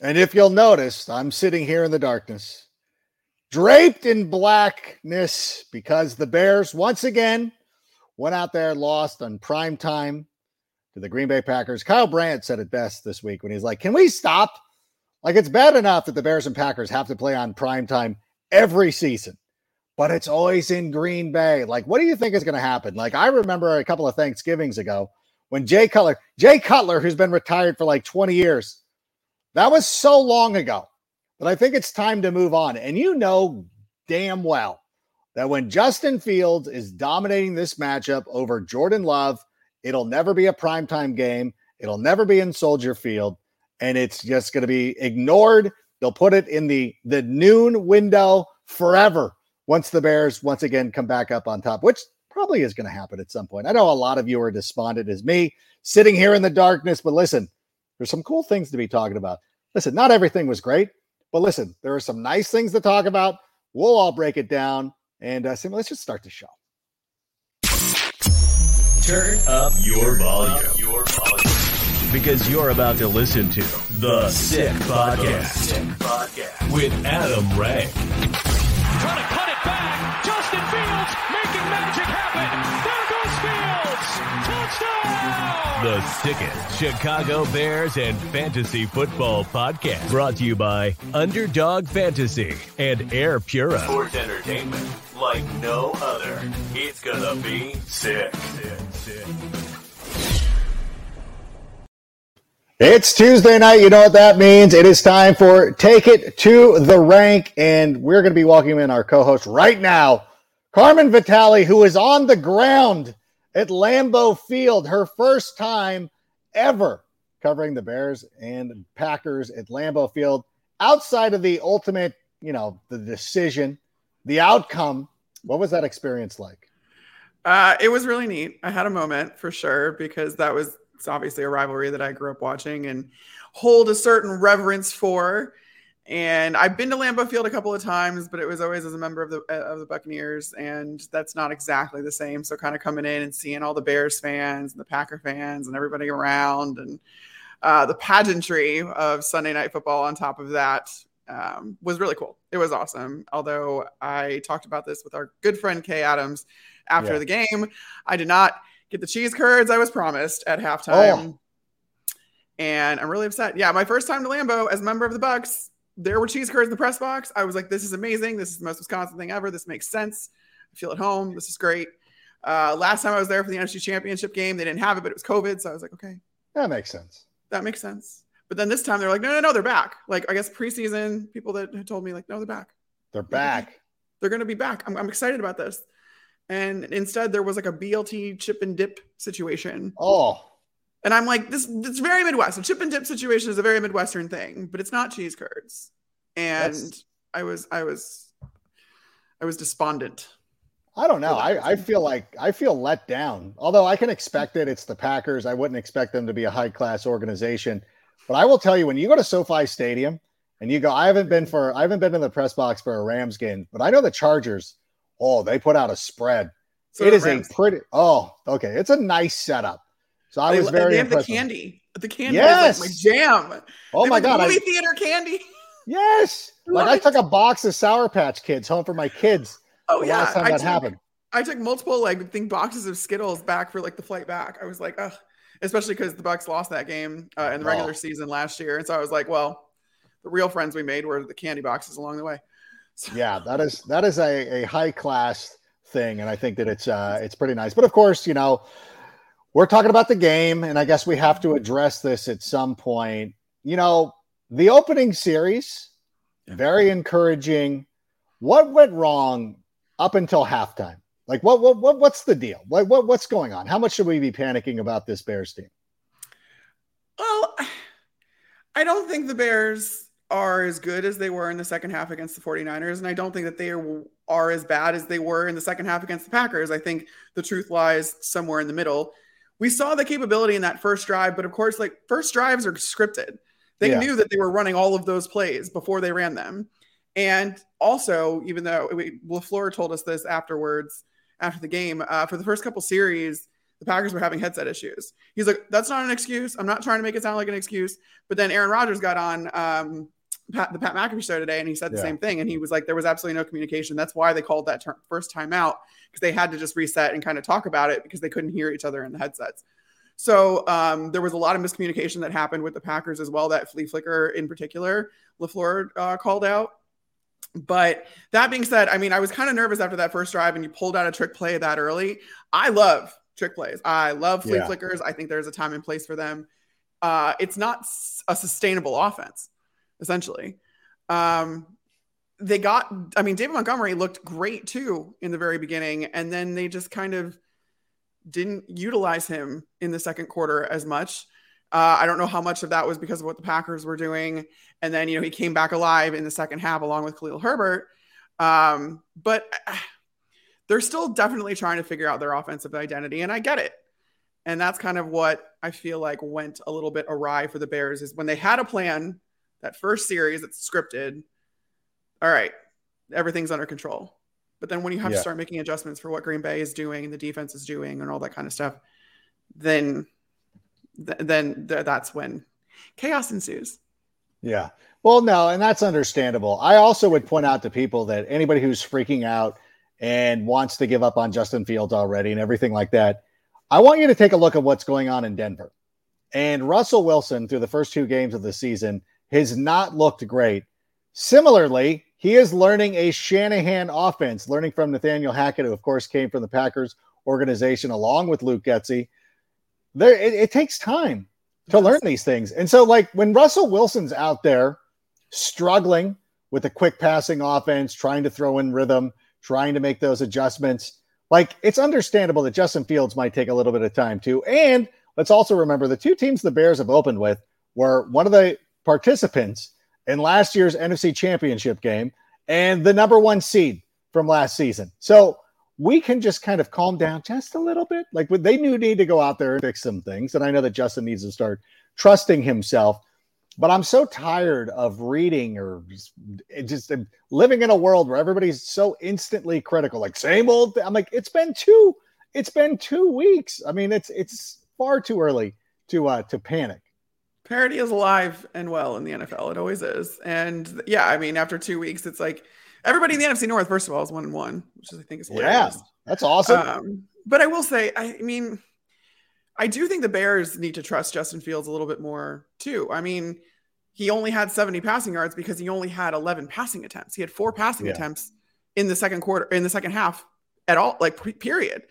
And if you'll notice, I'm sitting here in the darkness, draped in blackness, because the Bears once again went out there, lost on prime time to the Green Bay Packers. Kyle Brandt said it best this week when he's like, Can we stop? Like, it's bad enough that the Bears and Packers have to play on prime time every season, but it's always in Green Bay. Like, what do you think is going to happen? Like, I remember a couple of Thanksgivings ago when Jay Cutler, Jay Cutler, who's been retired for like 20 years, that was so long ago, but I think it's time to move on. And you know damn well that when Justin Fields is dominating this matchup over Jordan Love, it'll never be a primetime game. It'll never be in Soldier Field, and it's just going to be ignored. They'll put it in the the noon window forever once the Bears once again come back up on top, which probably is going to happen at some point. I know a lot of you are despondent as me, sitting here in the darkness, but listen, there's some cool things to be talking about. Listen, not everything was great, but listen, there are some nice things to talk about. We'll all break it down. And uh, Sim, let's just start the show. Turn up your volume. Your volume. Because you're about to listen to The Sick Podcast, Sick Podcast. with Adam Rank. Trying to cut it back. Justin Fields making magic The sickest Chicago Bears and fantasy football podcast. Brought to you by Underdog Fantasy and Air Pura. Sports entertainment like no other. It's gonna be sick. sick, sick. It's Tuesday night. You know what that means. It is time for Take It to the Rank. And we're going to be welcoming in our co host right now, Carmen Vitali, who is on the ground at Lambeau Field, her first time ever covering the Bears and Packers at Lambeau Field outside of the ultimate, you know, the decision, the outcome. What was that experience like? Uh, it was really neat. I had a moment for sure because that was obviously a rivalry that I grew up watching and hold a certain reverence for. And I've been to Lambeau Field a couple of times, but it was always as a member of the of the Buccaneers, and that's not exactly the same. So kind of coming in and seeing all the Bears fans and the Packer fans and everybody around, and uh, the pageantry of Sunday Night Football on top of that um, was really cool. It was awesome. Although I talked about this with our good friend Kay Adams after yeah. the game, I did not get the cheese curds I was promised at halftime. Oh. And I'm really upset. Yeah, my first time to Lambeau as a member of the Bucks there were cheese curds in the press box. I was like, this is amazing. This is the most Wisconsin thing ever. This makes sense. I feel at home. This is great. Uh, last time I was there for the NFC Championship game, they didn't have it, but it was COVID. So I was like, okay. That makes sense. That makes sense. But then this time they're like, no, no, no, they're back. Like, I guess preseason people that had told me, like, no, they're back. They're back. They're going to be back. I'm, I'm excited about this. And instead, there was like a BLT chip and dip situation. Oh. And I'm like, this it's very Midwest. A chip and dip situation is a very Midwestern thing, but it's not cheese curds. And That's... I was I was I was despondent. I don't know. I, I feel like I feel let down. Although I can expect it. It's the Packers. I wouldn't expect them to be a high class organization. But I will tell you, when you go to SoFi Stadium and you go, I haven't been for I haven't been in the press box for a Rams game, but I know the Chargers, oh, they put out a spread. So it is Rams. a pretty oh, okay. It's a nice setup. So I they, was very they have impressed. the candy. The candy yes. is like my jam. Oh my god, movie I, theater candy. Yes, like I took a box of Sour Patch Kids home for my kids. Oh yeah, last time I that took, happened. I took multiple like think boxes of Skittles back for like the flight back. I was like, ugh, especially because the Bucks lost that game uh, in the regular oh. season last year, and so I was like, well, the real friends we made were the candy boxes along the way. So. Yeah, that is that is a, a high class thing, and I think that it's uh it's pretty nice. But of course, you know, we're talking about the game, and I guess we have to address this at some point. You know, the opening series, very encouraging. What went wrong up until halftime? Like, what, what, what what's the deal? What, what, what's going on? How much should we be panicking about this Bears team? Well, I don't think the Bears are as good as they were in the second half against the 49ers. And I don't think that they are, are as bad as they were in the second half against the Packers. I think the truth lies somewhere in the middle. We saw the capability in that first drive, but of course, like first drives are scripted. They yeah. knew that they were running all of those plays before they ran them. And also, even though we, LaFleur told us this afterwards, after the game, uh, for the first couple series, the Packers were having headset issues. He's like, that's not an excuse. I'm not trying to make it sound like an excuse. But then Aaron Rodgers got on um, Pat, the Pat McAfee show today, and he said the yeah. same thing. And he was like, there was absolutely no communication. That's why they called that ter- first time out because they had to just reset and kind of talk about it because they couldn't hear each other in the headsets. So um, there was a lot of miscommunication that happened with the Packers as well. That flea flicker in particular, LaFleur uh, called out. But that being said, I mean, I was kind of nervous after that first drive, and you pulled out a trick play that early. I love trick plays. I love flea yeah. flickers. I think there's a time and place for them. Uh, it's not a sustainable offense essentially. Um, they got, I mean, David Montgomery looked great too in the very beginning, and then they just kind of didn't utilize him in the second quarter as much. Uh, I don't know how much of that was because of what the Packers were doing. And then, you know, he came back alive in the second half along with Khalil Herbert. Um, but they're still definitely trying to figure out their offensive identity, and I get it. And that's kind of what I feel like went a little bit awry for the Bears is when they had a plan that first series that's scripted, all right, everything's under control. But then when you have yeah. to start making adjustments for what Green Bay is doing and the defense is doing and all that kind of stuff, then th- then th- that's when chaos ensues. Yeah. Well, no, and that's understandable. I also would point out to people that anybody who's freaking out and wants to give up on Justin Fields already and everything like that, I want you to take a look at what's going on in Denver. And Russell Wilson, through the first two games of the season, has not looked great. Similarly, he is learning a Shanahan offense, learning from Nathaniel Hackett, who, of course, came from the Packers organization along with Luke Getsy. There, it, it takes time to yes. learn these things. And so, like when Russell Wilson's out there struggling with a quick passing offense, trying to throw in rhythm, trying to make those adjustments, like it's understandable that Justin Fields might take a little bit of time too. And let's also remember the two teams the Bears have opened with were one of the participants in last year's NFC Championship game and the number one seed from last season. So we can just kind of calm down just a little bit. Like they knew need to go out there and fix some things. And I know that Justin needs to start trusting himself. But I'm so tired of reading or just, just living in a world where everybody's so instantly critical. Like same old. Th-. I'm like, it's been two. It's been two weeks. I mean, it's it's far too early to uh to panic parity is alive and well in the NFL. It always is. And yeah, I mean, after two weeks, it's like everybody in the NFC North, first of all, is one and one, which is, I think is hilarious. Yeah, that's awesome. Um, but I will say, I mean, I do think the Bears need to trust Justin Fields a little bit more too. I mean, he only had 70 passing yards because he only had 11 passing attempts. He had four passing yeah. attempts in the second quarter, in the second half at all, like period.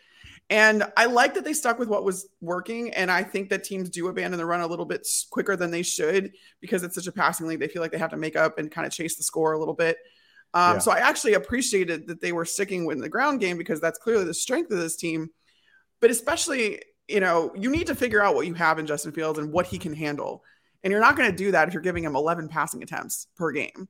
And I like that they stuck with what was working. And I think that teams do abandon the run a little bit quicker than they should because it's such a passing league. They feel like they have to make up and kind of chase the score a little bit. Um, yeah. So I actually appreciated that they were sticking with the ground game because that's clearly the strength of this team. But especially, you know, you need to figure out what you have in Justin Fields and what he can handle. And you're not going to do that if you're giving him 11 passing attempts per game.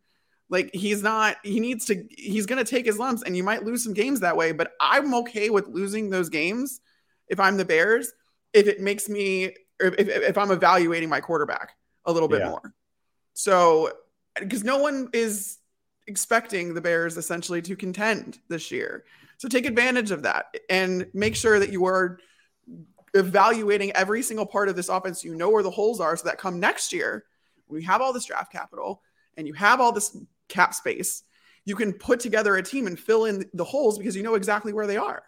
Like he's not, he needs to, he's going to take his lumps and you might lose some games that way. But I'm okay with losing those games if I'm the Bears, if it makes me, if, if I'm evaluating my quarterback a little bit yeah. more. So, because no one is expecting the Bears essentially to contend this year. So take advantage of that and make sure that you are evaluating every single part of this offense. You know where the holes are so that come next year, when we have all this draft capital and you have all this cap space, you can put together a team and fill in the holes because you know exactly where they are.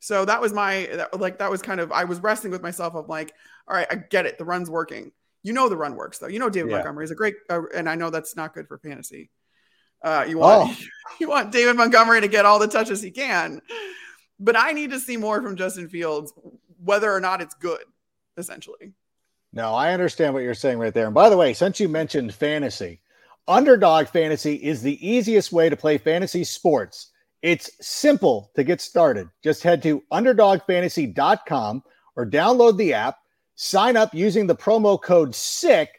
So that was my like that was kind of I was wrestling with myself of like, all right, I get it, the run's working. You know the run works though. You know David yeah. Montgomery is a great, uh, and I know that's not good for fantasy. Uh, you want oh. you want David Montgomery to get all the touches he can, but I need to see more from Justin Fields, whether or not it's good, essentially. No, I understand what you're saying right there. And by the way, since you mentioned fantasy, Underdog Fantasy is the easiest way to play fantasy sports. It's simple to get started. Just head to underdogfantasy.com or download the app, sign up using the promo code SICK,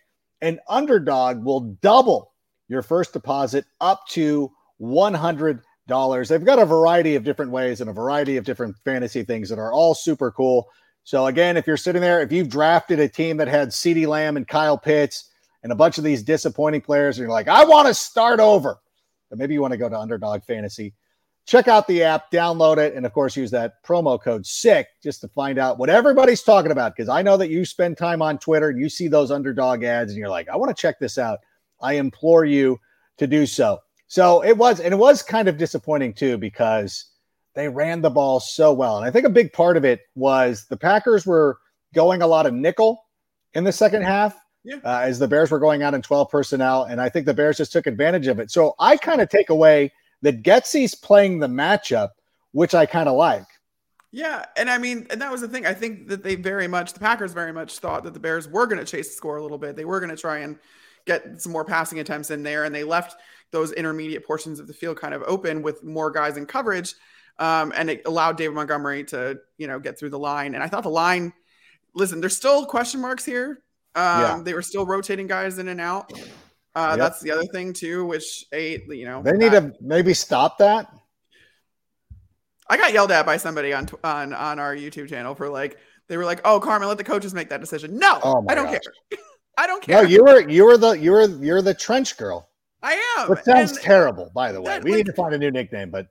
and Underdog will double your first deposit up to $100. They've got a variety of different ways and a variety of different fantasy things that are all super cool. So, again, if you're sitting there, if you've drafted a team that had CeeDee Lamb and Kyle Pitts and a bunch of these disappointing players, and you're like, I want to start over, but maybe you want to go to Underdog Fantasy check out the app, download it, and of course, use that promo code SICK just to find out what everybody's talking about. Because I know that you spend time on Twitter and you see those underdog ads, and you're like, I want to check this out. I implore you to do so. So it was, and it was kind of disappointing too because they ran the ball so well. And I think a big part of it was the Packers were going a lot of nickel in the second half. Yeah. Uh, as the Bears were going out in 12 personnel. And I think the Bears just took advantage of it. So I kind of take away that Getsy's playing the matchup, which I kind of like. Yeah, and I mean, and that was the thing. I think that they very much, the Packers very much thought that the Bears were going to chase the score a little bit. They were going to try and get some more passing attempts in there, and they left those intermediate portions of the field kind of open with more guys in coverage, um, and it allowed David Montgomery to, you know, get through the line. And I thought the line, listen, there's still question marks here. Um, yeah. They were still rotating guys in and out. Uh, yep. That's the other thing too, which a you know they need that, to maybe stop that. I got yelled at by somebody on on on our YouTube channel for like they were like, "Oh, Carmen, let the coaches make that decision." No, oh I don't gosh. care. I don't care. No, you were you were the you were you're the trench girl. I am. It sounds and, terrible, by the way. That, we like, need to find a new nickname, but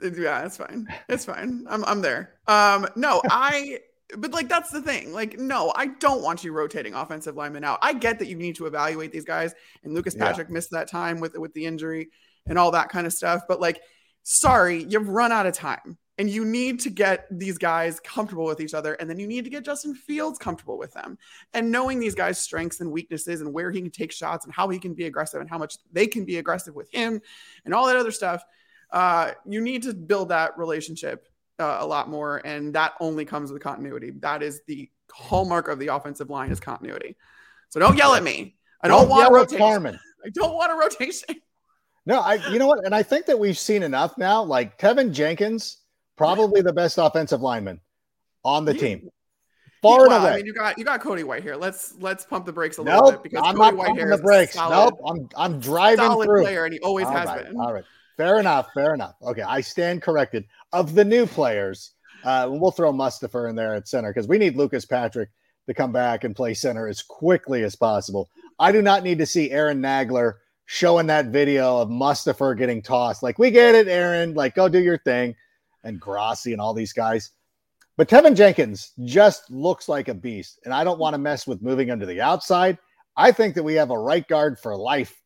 yeah, it's fine. It's fine. I'm I'm there. Um, no, I but like that's the thing. Like, no, I don't want you rotating offensive linemen out. I get that you need to evaluate these guys, and Lucas Patrick yeah. missed that time with with the injury and all that kind of stuff. But like, sorry, you've run out of time, and you need to get these guys comfortable with each other, and then you need to get Justin Fields comfortable with them, and knowing these guys' strengths and weaknesses, and where he can take shots, and how he can be aggressive, and how much they can be aggressive with him, and all that other stuff. Uh, you need to build that relationship uh, a lot more, and that only comes with continuity. That is the hallmark of the offensive line is continuity. So don't yell at me. I don't, don't want a rotation. Carmen. I don't want a rotation. No, I you know what, and I think that we've seen enough now. Like Teven Jenkins, probably the best offensive lineman on the team. Far well, and away. I mean, you got you got Cody Whitehair. Let's let's pump the brakes a little bit because I'm Cody not pumping the brakes. Solid, nope, I'm I'm driving solid through. player, and he always all has right, been. All right. Fair enough. Fair enough. Okay, I stand corrected. Of the new players, uh, we'll throw Mustipher in there at center because we need Lucas Patrick to come back and play center as quickly as possible. I do not need to see Aaron Nagler showing that video of Mustipher getting tossed. Like, we get it, Aaron. Like, go do your thing. And Grassi and all these guys. But Teven Jenkins just looks like a beast. And I don't want to mess with moving him to the outside. I think that we have a right guard for life.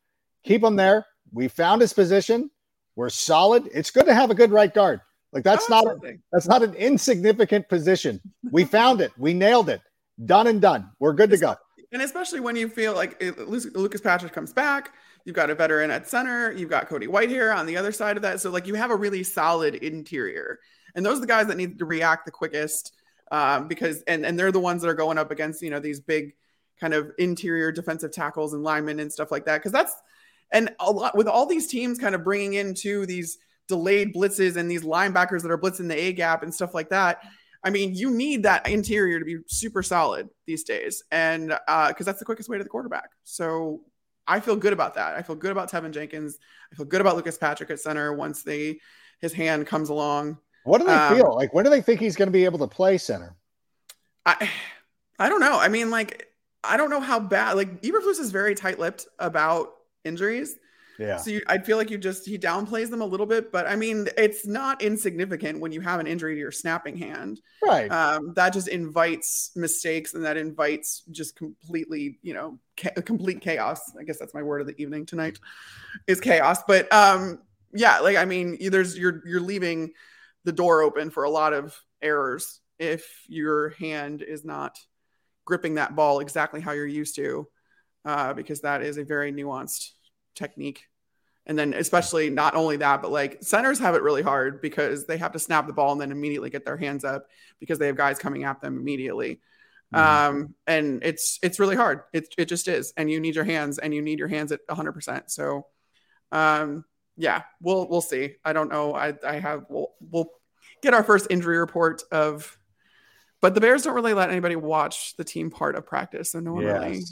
Keep him there. We found his position. We're solid. It's good to have a good right guard. Like that's not a, that's not an insignificant position. We found it. We nailed it. Done and done. We're good to go. And especially when you feel like Lucas Patrick comes back, you've got a veteran at center, you've got Cody Whitehair on the other side of that. So like you have a really solid interior, and those are the guys that need to react the quickest um, because and and they're the ones that are going up against you know these big kind of interior defensive tackles and linemen and stuff like that because that's and a lot with all these teams kind of bringing into these delayed blitzes and these linebackers that are blitzing the A gap and stuff like that. I mean, you need that interior to be super solid these days, and because uh, that's the quickest way to the quarterback. So I feel good about that. I feel good about Teven Jenkins. I feel good about Lucas Patrick at center once they his hand comes along. What do they um, feel like? When do they think he's going to be able to play center? I I don't know. I mean, like I don't know how bad. Like Eberflus is very tight-lipped about injuries. Yeah. So you, I feel like you just he downplays them a little bit, but I mean it's not insignificant when you have an injury to your snapping hand. Right. Um, that just invites mistakes and that invites just completely, you know, ca- complete chaos. I guess that's my word of the evening tonight, is chaos. But um, yeah, like I mean, there's you're you're leaving the door open for a lot of errors if your hand is not gripping that ball exactly how you're used to, uh, because that is a very nuanced technique. And then, especially not only that, but like centers have it really hard because they have to snap the ball and then immediately get their hands up because they have guys coming at them immediately. Mm-hmm. Um, and it's it's really hard. It it just is, and you need your hands, and you need your hands at 100. percent So, um, yeah, we'll we'll see. I don't know. I I have we'll we'll get our first injury report of, but the Bears don't really let anybody watch the team part of practice, so no one yes. really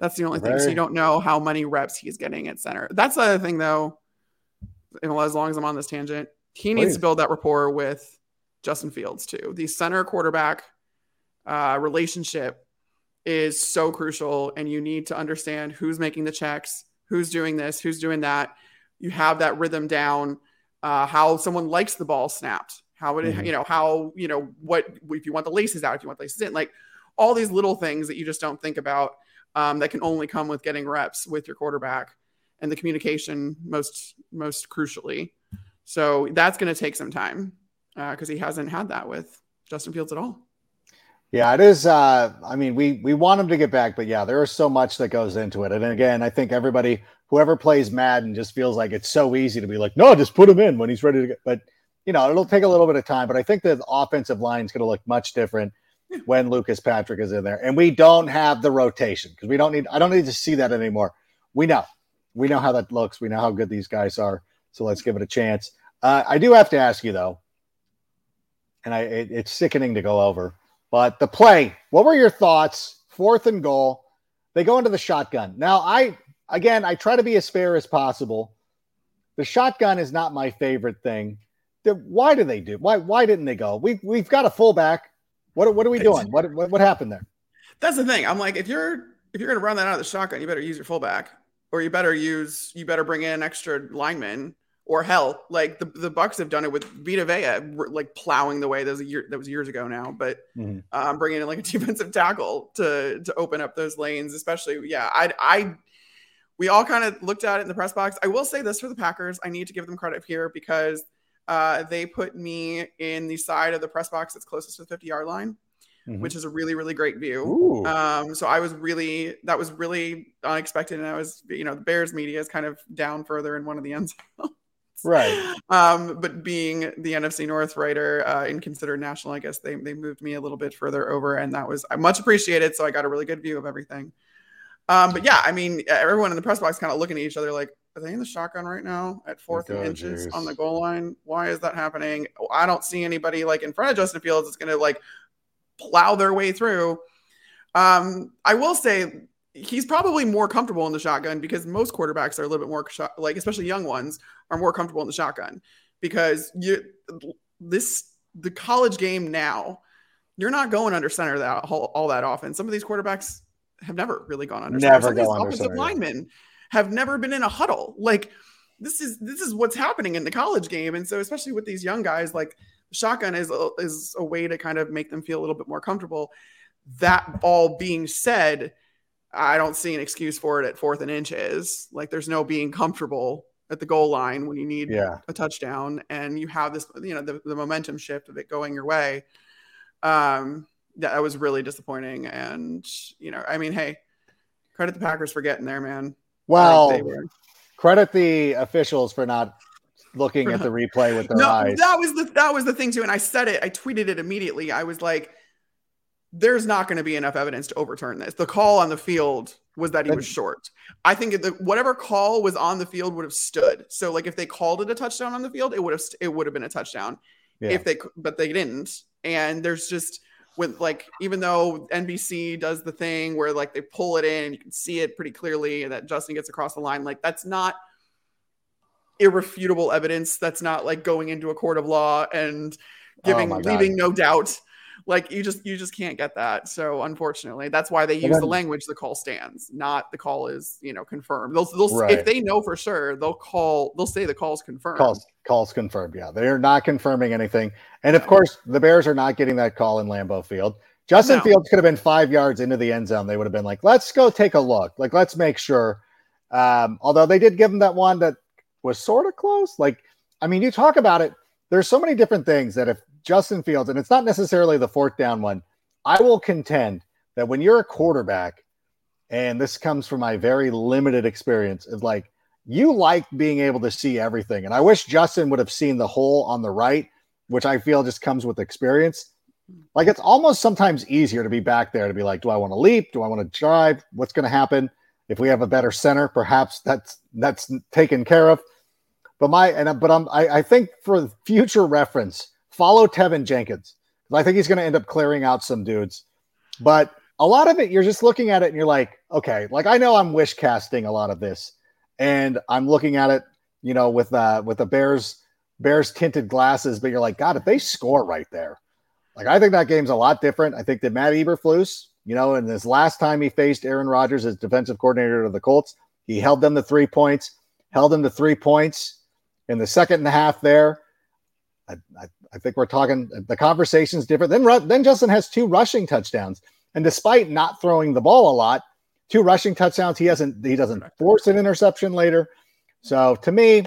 That's the only thing. So you don't know how many reps he's getting at center. That's the other thing, though. As long as I'm on this tangent, he needs to build that rapport with Justin Fields too. The center quarterback uh, relationship is so crucial, and you need to understand who's making the checks, who's doing this, who's doing that. You have that rhythm down. Uh, how someone likes the ball snapped. How it, Mhm. you know, how you know what if you want the laces out, if you want the laces in, like all these little things that you just don't think about um, that can only come with getting reps with your quarterback and the communication most most crucially. So that's going to take some time because he hasn't had that with Justin Fields at all. Yeah, it is. Uh, I mean, we we want him to get back, but yeah, there is so much that goes into it. And again, I think everybody, whoever plays Madden, just feels like it's so easy to be like, no, just put him in when he's ready to get. But you know, it'll take a little bit of time. But I think the offensive line is going to look much different when Lucas Patrick is in there, and we don't have the rotation because we don't need. I don't need to see that anymore. We know, we know how that looks. We know how good these guys are. So let's give it a chance. Uh, I do have to ask you though, and I it, it's sickening to go over. But the play, what were your thoughts? Fourth and goal. They go into the shotgun. Now, I again, I try to be as fair as possible. The shotgun is not my favorite thing. Why do they do? Why why didn't they go? We we've got a fullback. What what are we doing? What what, what happened there? That's the thing. I'm like, if you're if you're going to run that out of the shotgun, you better use your fullback, or you better use you better bring in an extra lineman, or hell, like the the Bucks have done it with Vita Vea, like plowing the way. That was a year that was years ago now, but Mhm. um, bringing in like a defensive tackle to to open up those lanes, especially. Yeah, I I we all kind of looked at it in the press box. I will say this for the Packers, I need to give them credit here because uh, they put me in the side of the press box that's closest to the 50 yard line, Mhm. which is a really really great view. Um, so I was really that was really unexpected, and I was you know the Bears media is kind of down further in one of the ends. Right. Um, but being the NFC North writer uh, and considered national, I guess they they moved me a little bit further over, and that was I much appreciated. So I got a really good view of everything. Um, but yeah, I mean, everyone in the press box kind of looking at each other like, are they in the shotgun right now at fourth and Oh, inches geez. on the goal line? Why is that happening? I don't see anybody like in front of Justin Fields that's going to like plow their way through. Um, I will say he's probably more comfortable in the shotgun because most quarterbacks are a little bit more shot, like, especially young ones, are more comfortable in the shotgun because you this the college game now. You're not going under center that all, all that often. Some of these quarterbacks have never really gone under center. Never Some of these go under offensive center, linemen have never been in a huddle. Like this is this is what's happening in the college game, and so especially with these young guys, like shotgun is a, is a way to kind of make them feel a little bit more comfortable. That all being said, I don't see an excuse for it at fourth and inches. Like there's no being comfortable at the goal line when you need Yeah. a touchdown and you have this, you know, the, the momentum shift of it going your way. Um, that was really disappointing. And, you know, I mean, hey, credit the Packers for getting there, man. Well, Like, credit the officials for not looking at the replay with their no, eyes. that was the that was the thing too. And I said it, I tweeted it immediately. I was like, there's not going to be enough evidence to overturn this. The call on the field was that he was short. I think the, whatever call was on the field would have stood. So like if they called it a touchdown on the field, it would have it would have been a touchdown. Yeah. If they but they didn't. And there's just with like even though NBC does the thing where like they pull it in and you can see it pretty clearly that Justin gets across the line, like that's not irrefutable evidence. That's not like going into a court of law and oh giving Oh leaving no doubt. Like you just you just can't get that. So unfortunately, that's why they use then- the language the call stands, not the call is you know confirmed. They'll, they'll Right. if they know for sure, they'll call. They'll say the call's confirmed. calls calls confirmed. Yeah, they're not confirming anything. And of course, the Bears are not getting that call in Lambeau Field. Justin No. Fields could have been five yards into the end zone. They would have been like, "Let's go take a look. Like, let's make sure." Um, although they did give him that one that was sort of close. Like, I mean, you talk about it. There's so many different things that if Justin Fields, and it's not necessarily the fourth down one, I will contend that when you're a quarterback, and this comes from my very limited experience, is like you like being able to see everything. And I wish Justin would have seen the hole on the right, which I feel just comes with experience. Like it's almost sometimes easier to be back there to be like, do I want to leap? Do I want to drive? What's going to happen? If we have a better center, perhaps that's that's taken care of. But my and but I'm I, I think for future reference, follow Teven Jenkins. I think he's going to end up clearing out some dudes. But a lot of it, you're just looking at it and you're like, okay, like I know I'm wish casting a lot of this, and I'm looking at it, you know, with uh with the Bears Bears tinted glasses, but you're like, God, if they score right there, like I think that game's a lot different. I think that Matt Eberflus, you know, in this last time he faced Aaron Rodgers as defensive coordinator of the Colts, he held them to three points, held them to three points in the second and a half there. I, I, I think we're talking the conversation's different. Then, then Justin has two rushing touchdowns. And despite not throwing the ball a lot, two rushing touchdowns, he hasn't he doesn't force an interception later. So to me,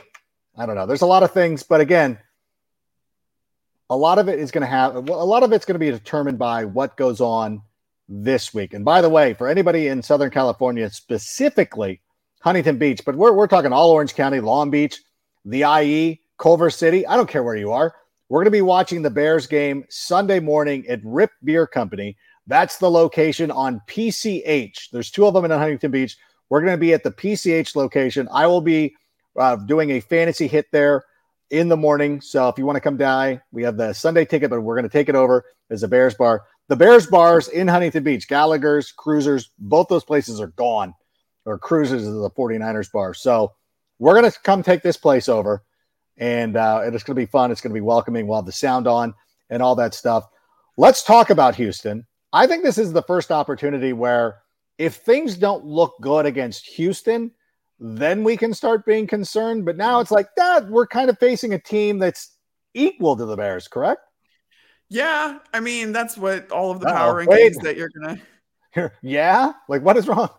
I don't know. There's a lot of things, but again, a lot of it is going to have a lot of it's going to be determined by what goes on this week. And by the way, for anybody in Southern California, specifically Huntington Beach, but we're, we're talking all Orange County, Long Beach, the IE, Culver City. I don't care where you are. We're going to be watching the Bears game Sunday morning at Riip Beer Company. That's the location on PCH. There's two of them in Huntington Beach. We're going to be at the PCH location. I will be uh, doing a fantasy hit there in the morning. So if you want to come die, we have the Sunday ticket, but we're going to take it over as a Bears bar. The Bears bars in Huntington Beach, Gallagher's, Cruisers, both those places are gone, or Cruisers is the 49ers bar. So we're going to come take this place over, and uh, it's going to be fun. It's going to be welcoming. We'll have the sound on and all that stuff. Let's talk about Houston. I think this is the first opportunity where if things don't look good against Houston – then we can start being concerned. But now it's like that we're kind of facing a team that's equal to the Bears, correct? Yeah, I mean that's what all of the Uh-oh, power rankings that you're gonna. yeah, like what is wrong?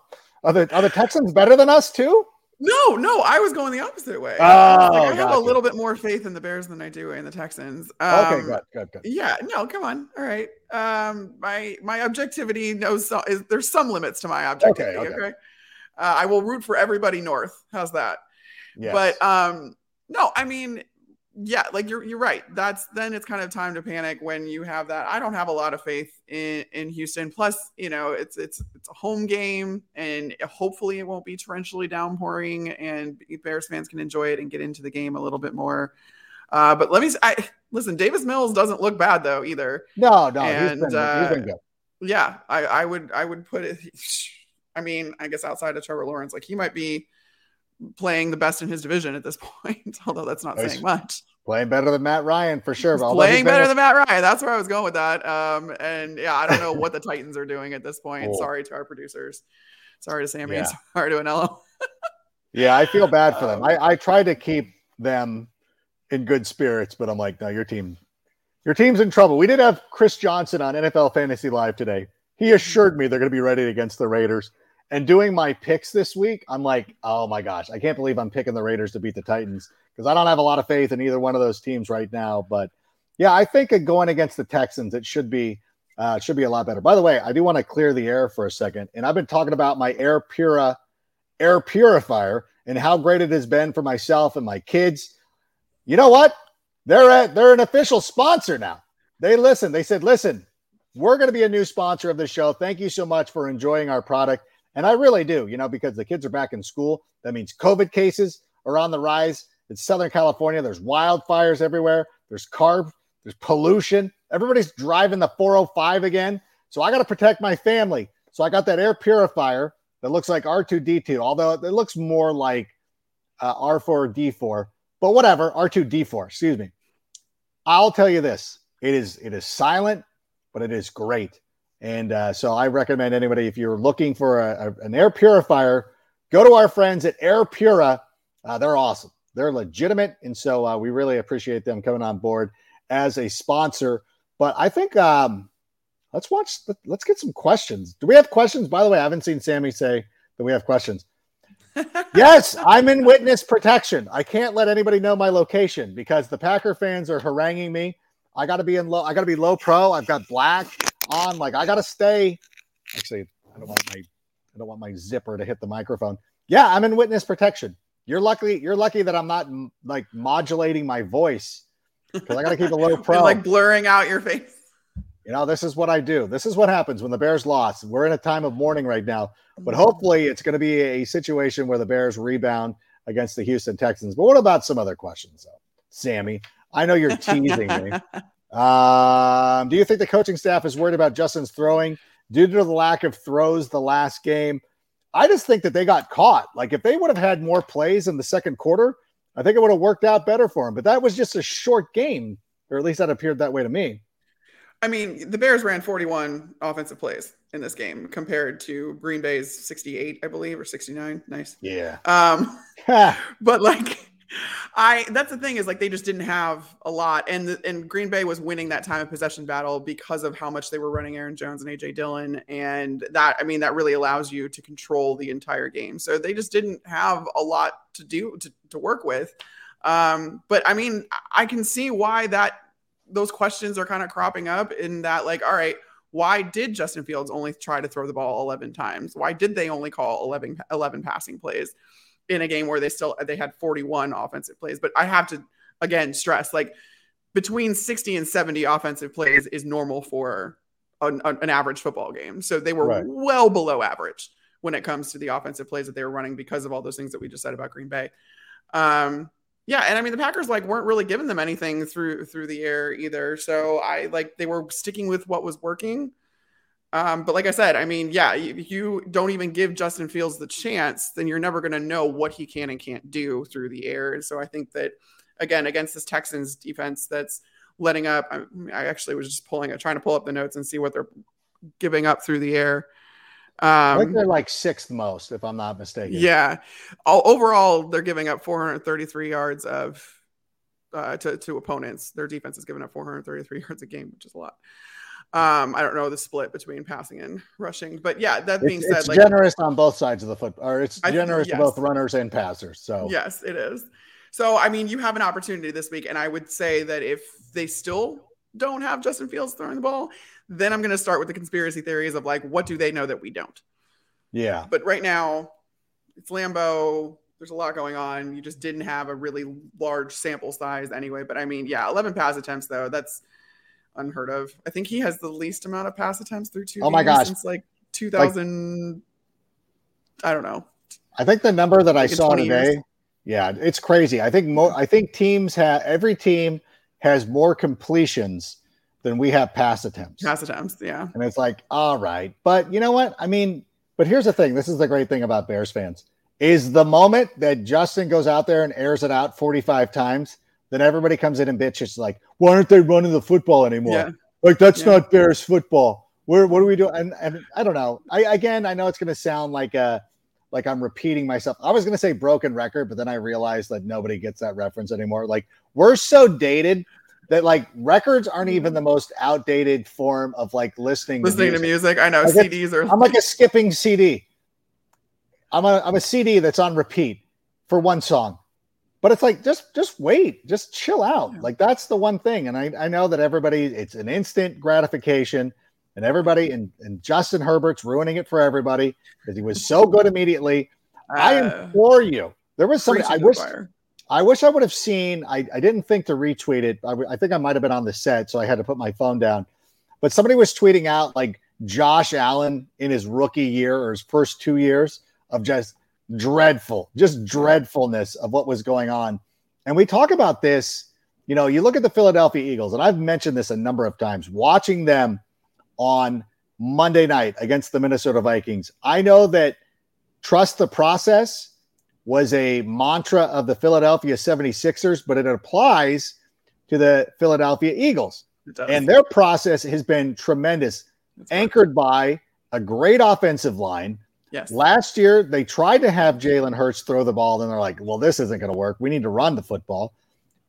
Are the are the Texans better than us too? No, no, I was going the opposite way. Oh, like, I have a little bit more faith in the Bears than I do in the Texans. Um, okay, good, good, good. Yeah, no, come on. All right. Um, my my objectivity knows so, is there's some limits to my objectivity. Okay, okay. okay? Uh, I will root for everybody north. How's that? Yes. But um, no, I mean, yeah, like you're you're right. That's then it's kind of time to panic when you have that. I don't have a lot of faith in in Houston. Plus, you know, it's it's it's a home game, and hopefully it won't be torrentially downpouring, and Bears fans can enjoy it and get into the game a little bit more. Uh, but let me I listen. Davis Mills doesn't look bad though either. No, no, and, he's been, uh, he's been good. Yeah, I, I would I would put it. I mean, I guess outside of Trevor Lawrence, like he might be playing the best in his division at this point, although that's not He's saying much. Playing better than Matt Ryan for sure. Playing better than Matt Ryan. That's where I was going with that. Um, and yeah, I don't know what the Titans are doing at this point. Cool. Sorry to our producers. Sorry to Sammy. Yeah. Sorry to Anello. yeah, I feel bad for them. Um, I, I try to keep them in good spirits, but I'm like, no, your team, your team's in trouble. We did have Chris Johnson on NFL Fantasy Live today. He assured me they're going to be ready against the Raiders. And doing my picks this week, I'm like, oh my gosh, I can't believe I'm picking the Raiders to beat the Titans because I don't have a lot of faith in either one of those teams right now. But yeah, I think going against the Texans, it should be uh, should be a lot better. By the way, I do want to clear the air for a second, and I've been talking about my Air Pura air purifier and how great it has been for myself and my kids. You know what? They're at, they're an official sponsor now. They listen. They said, "Listen, we're going to be a new sponsor of the show. Thank you so much for enjoying our product." And I really do, you know, because the kids are back in school. That means COVID cases are on the rise. It's Southern California. There's wildfires everywhere. There's carb, there's pollution. Everybody's driving the 405 again. So I got to protect my family. So I got that air purifier that looks like R2D2, although it looks more like uh, R4D4, but whatever, R2D4, excuse me. I'll tell you this. It is it is silent, but it is great. And uh, so I recommend anybody, if you're looking for a, a, an air purifier, go to our friends at Air Pura. Uh, they're awesome. They're legitimate. And so uh, we really appreciate them coming on board as a sponsor. But I think um, let's watch, let's get some questions. Do we have questions? By the way, I haven't seen Sammy say that we have questions. yes, I'm in witness protection. I can't let anybody know my location because the Packer fans are haranguing me. I got to be in low. I got to be low pro. I've got black on. Like I gotta stay. Actually, I don't want my I don't want my zipper to hit the microphone. Yeah, I'm in witness protection. You're lucky. You're lucky that I'm not like modulating my voice because I gotta keep a low pro. like blurring out your face. You know, this is what I do. This is what happens when the Bears lost. We're in a time of mourning right now, but hopefully it's going to be a situation where the Bears rebound against the Houston Texans. But what about some other questions, though, Sammy? I know you're teasing me. Um, do you think the coaching staff is worried about Justin's throwing due to the lack of throws the last game. I just think that they got caught. Like if they would have had more plays in the second quarter, I think it would have worked out better for him. But that was just a short game, or at least that appeared that way to me. I mean, the Bears ran 41 offensive plays in this game compared to Green Bay's 68, I believe, or 69. Nice. Yeah. Um, but like I that's the thing is like they just didn't have a lot, and and Green Bay was winning that time of possession battle because of how much they were running Aaron Jones and AJ Dillon, and that I mean that really allows you to control the entire game. So they just didn't have a lot to do to, to work with. Um, but I mean, I can see why that those questions are kind of cropping up in that like, all right, why did Justin Fields only try to throw the ball 11 times? Why did they only call 11, 11 passing plays? In a game where they still they had 41 offensive plays. But I have to again stress like between 60 and 70 offensive plays is normal for an, an average football game. So they were right. well below average when it comes to the offensive plays that they were running because of all those things that we just said about Green Bay. Um, yeah, and I mean the Packers like weren't really giving them anything through through the air either. So I like they were sticking with what was working. Um, but like I said, I mean, yeah, if you don't even give Justin Fields the chance, then you're never going to know what he can and can't do through the air. And so I think that, again, against this Texans defense that's letting up, I, I actually was just pulling trying to pull up the notes and see what they're giving up through the air. Um, I think they're like sixth most, if I'm not mistaken. Yeah. All, overall, they're giving up 433 yards of uh, to, to opponents. Their defense is giving up 433 yards a game, which is a lot. Um, I don't know the split between passing and rushing, but yeah, that being it's, said, it's like, generous on both sides of the foot, or it's I- generous yes. to both runners and passers. So yes, it is. So I mean, you have an opportunity this week, and I would say that if they still don't have Justin Fields throwing the ball, then I'm going to start with the conspiracy theories of like, what do they know that we don't? yeah, But right now, it's Lambeau. There's a lot going on. You just didn't have a really large sample size anyway. But I mean, yeah, 11 pass attempts though. That's unheard of. I think he has the least amount of pass attempts through two. Oh my gosh. Since like 2000. I don't know. I think the number that I Like in saw today, years. yeah, it's crazy. I think more. I think teams have every team has more completions than we have pass attempts. Pass attempts. Yeah. And it's like, all right. But you know what? I mean, but here's the thing. This is the great thing about Bears fans is the moment that Justin goes out there and airs it out 45 times, then everybody comes in and bitches like, why aren't they running the football anymore? Yeah. Like that's Yeah. not Bears football. Where what are we doing? And and I don't know. I again I know it's gonna sound like uh like I'm repeating myself. I was gonna say broken record, but then I realized that nobody gets that reference anymore. Like we're so dated that like records aren't even the most outdated form of like listening Listening to music. I know Like CDs are. I'm like a skipping CD. I'm a I'm a CD that's on repeat for one song. But it's like just just wait, just chill out. Like that's the one thing. And I, I know that everybody it's an instant gratification and everybody and, and Justin Herbert's ruining it for everybody because he was so good immediately. I uh, implore you. There was somebody I preaching to the wish choir. I wish I would have seen. I, I didn't think to retweet it. I think I might have been on the set, so I had to put my phone down. But somebody was tweeting out like Josh Allen in his rookie year or his first two years of just dreadful, just dreadfulness of what was going on. And we talk about this. You know, you look at the Philadelphia Eagles, and I've mentioned this a number of times. Watching them on Monday night against the Minnesota Vikings, I know that trust the process was a mantra of the Philadelphia 76ers, but it applies to the Philadelphia Eagles. And their process has been tremendous, anchored by a great offensive line. Yes. Last year, they tried to have Jalen Hurts throw the ball, then they're like, well, this isn't going to work. We need to run the football.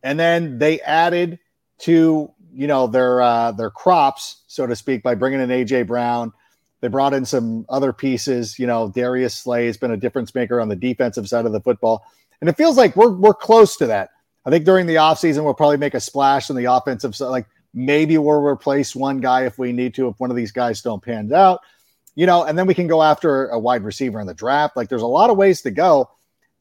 And then they added to, you know, their uh, their crops, so to speak, by bringing in AJ Brown. They brought in some other pieces. You know, Darius Slay has been a difference maker on the defensive side of the football. And it feels like we're we're close to that. I think during the offseason, we'll probably make a splash on the offensive side. Like maybe we'll replace one guy if we need to, if one of these guys don't pan out. You know, and then we can go after a wide receiver in the draft. Like there's a lot of ways to go.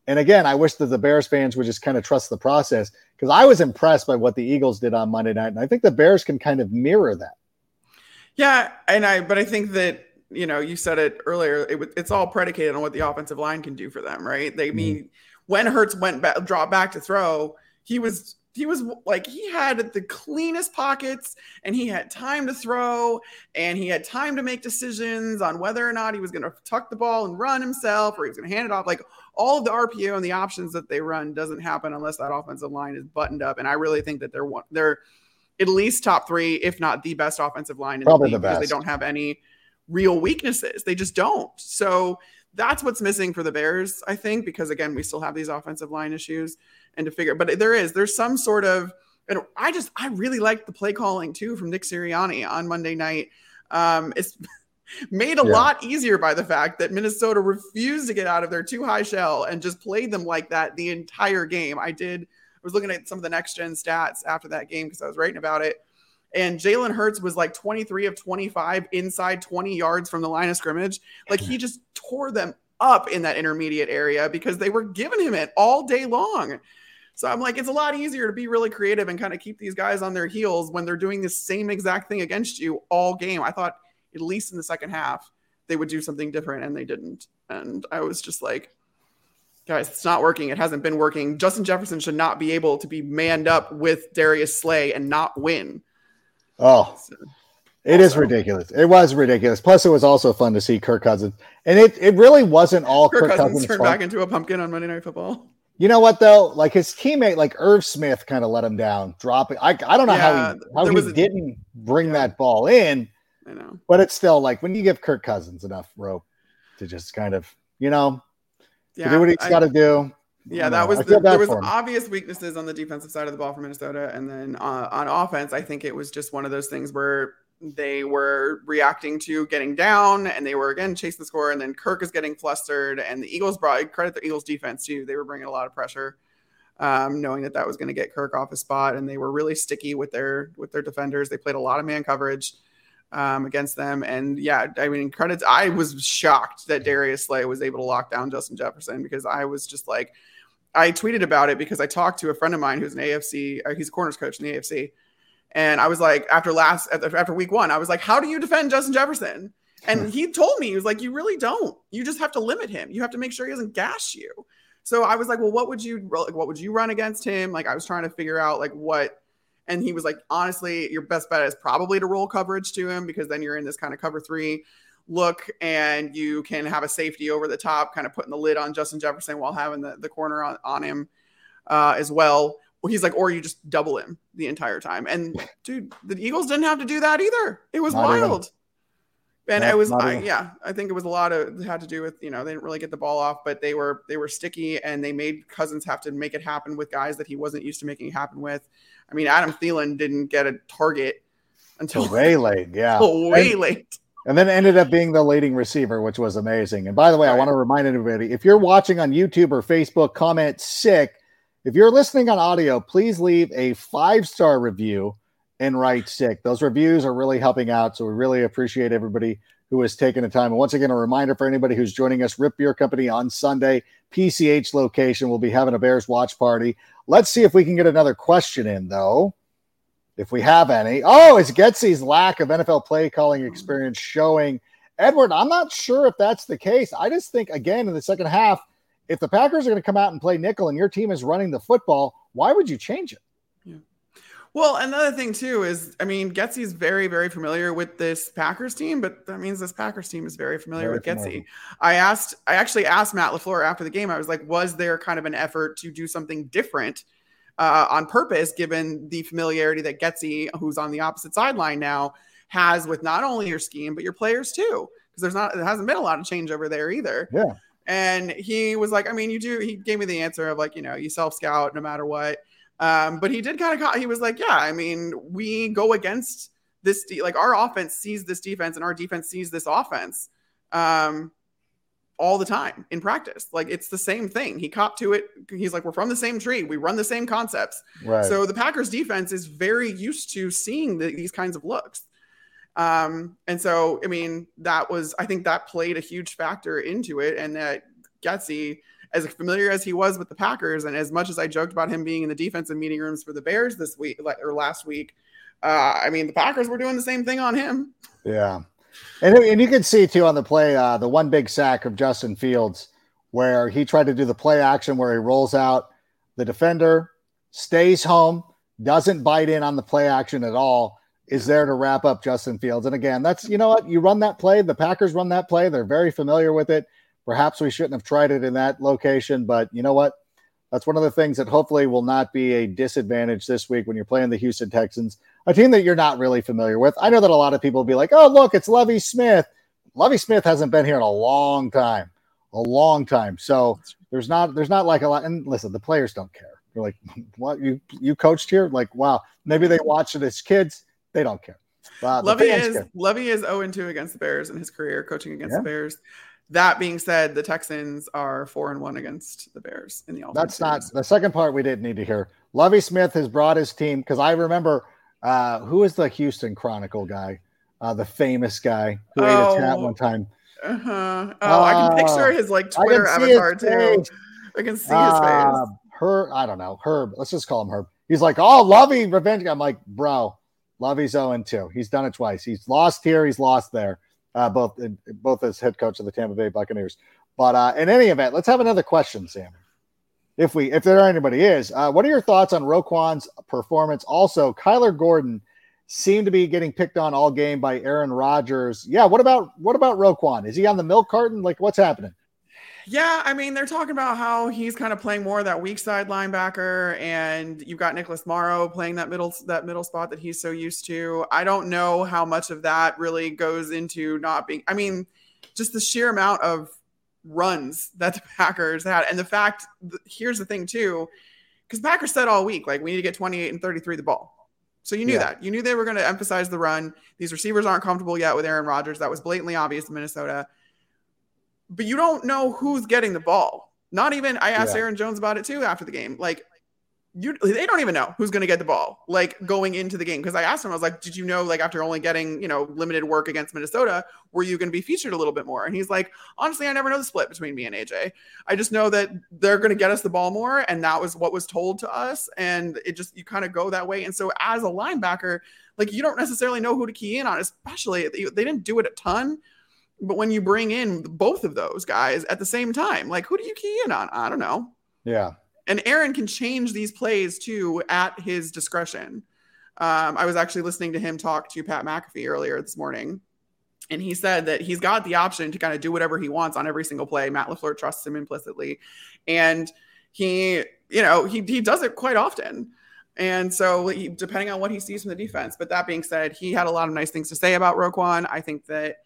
And again, I wish that the Bears fans would just kind of trust the process because I was impressed by what the Eagles did on Monday night. And I think the Bears can kind of mirror that. Yeah, and I but I think that you know you said it earlier. It, it's all predicated on what the offensive line can do for them, right? They Mm-hmm. mean when Hurts went back, dropped back to throw, he was he was like he had the cleanest pockets and he had time to throw and he had time to make decisions on whether or not he was going to tuck the ball and run himself or he was going to hand it off. Like all of the RPO and the options that they run doesn't happen unless that offensive line is buttoned up. And I really think that they're one they're at least top 3 if not the best offensive line in Probably the league the because they don't have any real weaknesses. They just don't. So that's what's missing for the Bears I think because again we still have these offensive line issues and to figure but there is there's some sort of and I just I really liked the play calling too from Nick Sirianni on Monday night. Um, it's made a Yeah. lot easier by the fact that Minnesota refused to get out of their two high shell and just played them like that the entire game. I did I was looking at some of the next gen stats after that game because I was writing about it. And Jalen Hurts was like 23 of 25 inside 20 yards from the line of scrimmage. Like he just tore them up in that intermediate area because they were giving him it all day long. So I'm like, it's a lot easier to be really creative and kind of keep these guys on their heels when they're doing the same exact thing against you all game. I thought at least in the second half they would do something different and they didn't. And I was just like, guys, it's not working. It hasn't been working. Justin Jefferson should not be able to be manned up with Darius Slay and not win. Oh, So, it is Also- ridiculous. It was ridiculous. Plus, it was also fun to see Kirk Cousins, and it it really wasn't all Kirk, Kirk, Cousins, Cousins' turned fault. back into a pumpkin on Monday Night Football. You know what though? Like his teammate, like Irv Smith, kind of let him down, dropping. I I don't know Yeah, how he how he a- didn't bring yeah. that ball in, I know. but it's still like when you give Kirk Cousins enough rope to just kind of you know Yeah, do what he's got to do. Yeah, that was the, there was obvious weaknesses on the defensive side of the ball for Minnesota, and then uh, on offense, I think it was just one of those things where they were reacting to getting down, and they were again chasing the score, and then Kirk is getting flustered, and the Eagles brought credit the Eagles defense too. They were bringing a lot of pressure, um, knowing that that was going to get Kirk off his spot, and they were really sticky with their with their defenders. They played a lot of man coverage um, against them. And yeah, I mean, credits. I was shocked that Darius Slay was able to lock down Justin Jefferson because I was just like, I tweeted about it because I talked to a friend of mine who's an AFC, uh, he's a corners coach in the AFC. And I was like, after last, after week one, I was like, how do you defend Justin Jefferson? And he told me, he was like, you really don't. You just have to limit him. You have to make sure he doesn't gash you. So I was like, well, what would you, like, what would you run against him? Like, I was trying to figure out like what, and he was like, honestly, your best bet is probably to roll coverage to him because then you're in this kind of cover three look and you can have a safety over the top, kind of putting the lid on Justin Jefferson while having the, the corner on, on him uh, as well. Well, he's like, or you just double him the entire time. And dude, the Eagles didn't have to do that either. It was Not even. wild. And No, it was, I, yeah, I think it was a lot of it had to do with you know they didn't really get the ball off, but they were they were sticky and they made Cousins have to make it happen with guys that he wasn't used to making it happen with. I mean, Adam Thielen didn't get a target until way late, yeah. way And- late. And then ended up being the leading receiver, which was amazing. And by the way, I want to remind everybody if you're watching on YouTube or Facebook, comment sick. If you're listening on audio, please leave a five star review and write sick. Those reviews are really helping out. So we really appreciate everybody who has taken the time. And once again, a reminder for anybody who's joining us, Riip Beer Company on Sunday, PCH location. We'll be having a Bears watch party. Let's see if we can get another question in, though if we have any. Oh, is Getsy's lack of NFL play calling experience showing? Edward, I'm not sure if that's the case. I just think, again, in the second half, if the Packers are going to come out and play nickel and your team is running the football, why would you change it? Yeah. Well, another thing too is, I mean, Getsy's very, very familiar with this Packers team, but that means this Packers team is very familiar Very with Getsy. I asked, I actually asked Matt LaFleur after the game. I was like, was there kind of an effort to do something different uh, on purpose, given the familiarity that Getsy, who's on the opposite sideline now, has with not only your scheme but your players too? Because there's not, there hasn't been a lot of change over there either. Yeah. And he was like, I mean, you do. He gave me the answer of like, you know, you self scout no matter what. Um, but he did kind of, he was like, yeah, I mean, we go against this, de- like our offense sees this defense and our defense sees this offense um, all the time in practice. Like it's the same thing. He copped to it. He's like, we're from the same tree. We run the same concepts. Right. So the Packers defense is very used to seeing the, these kinds of looks. Um, and so, I mean, that was, I think that played a huge factor into it. And that Getsy, as familiar as he was with the Packers, and as much as I joked about him being in the defensive meeting rooms for the Bears this week or last week, uh, I mean, the Packers were doing the same thing on him. Yeah. And, and you can see too on the play, uh, the one big sack of Justin Fields, where he tried to do the play action where he rolls out the defender, stays home, doesn't bite in on the play action at all, is there to wrap up Justin Fields. And again, that's, you know what, you run that play, the Packers run that play, they're very familiar with it. Perhaps we shouldn't have tried it in that location, but you know what? That's one of the things that hopefully will not be a disadvantage this week when you're playing the Houston Texans, a team that you're not really familiar with. I know that a lot of people will be like, oh, look, it's Lovie Smith. Lovie Smith hasn't been here in a long time, a long time. So there's not there's not like a lot. And listen, the players don't care. They're like, what you you coached here? Like, wow, maybe they watched it as kids. They don't care. Uh, Lovie is care. Lovie is 0 2 against the Bears in his career coaching against yeah. the Bears. That being said, the Texans are four and one against the Bears in the all. That's not the second part we didn't need to hear. Lovie Smith has brought his team because I remember uh, who is the Houston Chronicle guy, uh, the famous guy who oh. ate a tat one time. Uh-huh. Oh, I can picture his like Twitter avatar too. I can see his uh, face. Herb, I don't know. Herb, let's just call him Herb. He's like, oh, Lovie revenge. I'm like, bro, Lovie's 0 2. He's done it twice. He's lost here, he's lost there uh, both both as head coach of the Tampa Bay Buccaneers. But uh, in any event, let's have another question, Sam. If we, if there anybody is, uh, what are your thoughts on Roquan's performance? Also, Kyler Gordon seemed to be getting picked on all game by Aaron Rodgers. Yeah, what about what about Roquan? Is he on the milk carton? Like, what's happening? Yeah, I mean, they're talking about how he's kind of playing more of that weak side linebacker, and you've got Nicholas Morrow playing that middle that middle spot that he's so used to. I don't know how much of that really goes into not being. I mean, just the sheer amount of runs that the Packers had, and the fact. Here's the thing too, because Packers said all week like we need to get 28 and 33 the ball. So you knew yeah. that. You knew they were going to emphasize the run. These receivers aren't comfortable yet with Aaron Rodgers. That was blatantly obvious in Minnesota but you don't know who's getting the ball. Not even I asked yeah. Aaron Jones about it too after the game. Like you they don't even know who's going to get the ball like going into the game because I asked him I was like did you know like after only getting you know limited work against Minnesota were you going to be featured a little bit more and he's like honestly I never know the split between me and AJ I just know that they're going to get us the ball more and that was what was told to us and it just you kind of go that way and so as a linebacker like you don't necessarily know who to key in on especially they, they didn't do it a ton but when you bring in both of those guys at the same time, like who do you key in on? I don't know. Yeah. And Aaron can change these plays too at his discretion. Um, I was actually listening to him talk to Pat McAfee earlier this morning, and he said that he's got the option to kind of do whatever he wants on every single play. Matt LaFleur trusts him implicitly, and he, you know, he he does it quite often. And so, he, depending on what he sees from the defense. But that being said, he had a lot of nice things to say about Roquan. I think that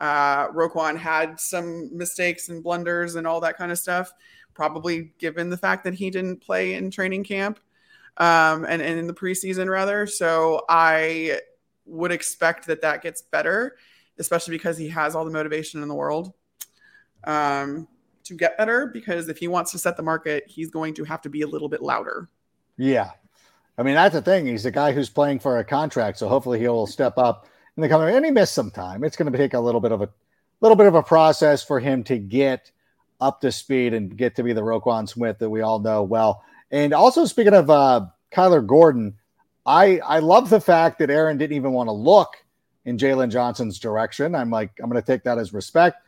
uh, Roquan had some mistakes and blunders and all that kind of stuff, probably given the fact that he didn't play in training camp um, and, and in the preseason, rather. So I would expect that that gets better, especially because he has all the motivation in the world um, to get better. Because if he wants to set the market, he's going to have to be a little bit louder. Yeah. I mean, that's the thing. He's a guy who's playing for a contract. So hopefully he'll step up in the coming, and he missed some time. It's going to take a little bit of a little bit of a process for him to get up to speed and get to be the Roquan Smith that we all know well. And also speaking of uh, Kyler Gordon, I I love the fact that Aaron didn't even want to look in Jaylon Johnson's direction. I'm like I'm going to take that as respect.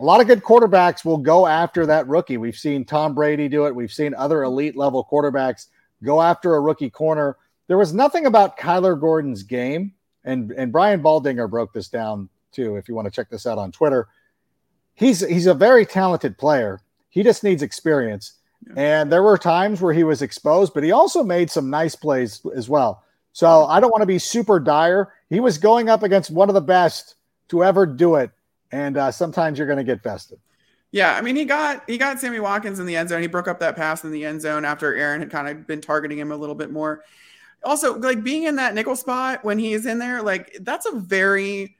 A lot of good quarterbacks will go after that rookie. We've seen Tom Brady do it. We've seen other elite level quarterbacks go after a rookie corner. There was nothing about Kyler Gordon's game and and Brian Baldinger broke this down too. If you want to check this out on Twitter, he's he's a very talented player. He just needs experience. And there were times where he was exposed, but he also made some nice plays as well. So I don't want to be super dire. He was going up against one of the best to ever do it, and uh, sometimes you're going to get bested. Yeah, I mean he got he got Sammy Watkins in the end zone. He broke up that pass in the end zone after Aaron had kind of been targeting him a little bit more also like being in that nickel spot when he's in there, like that's a very,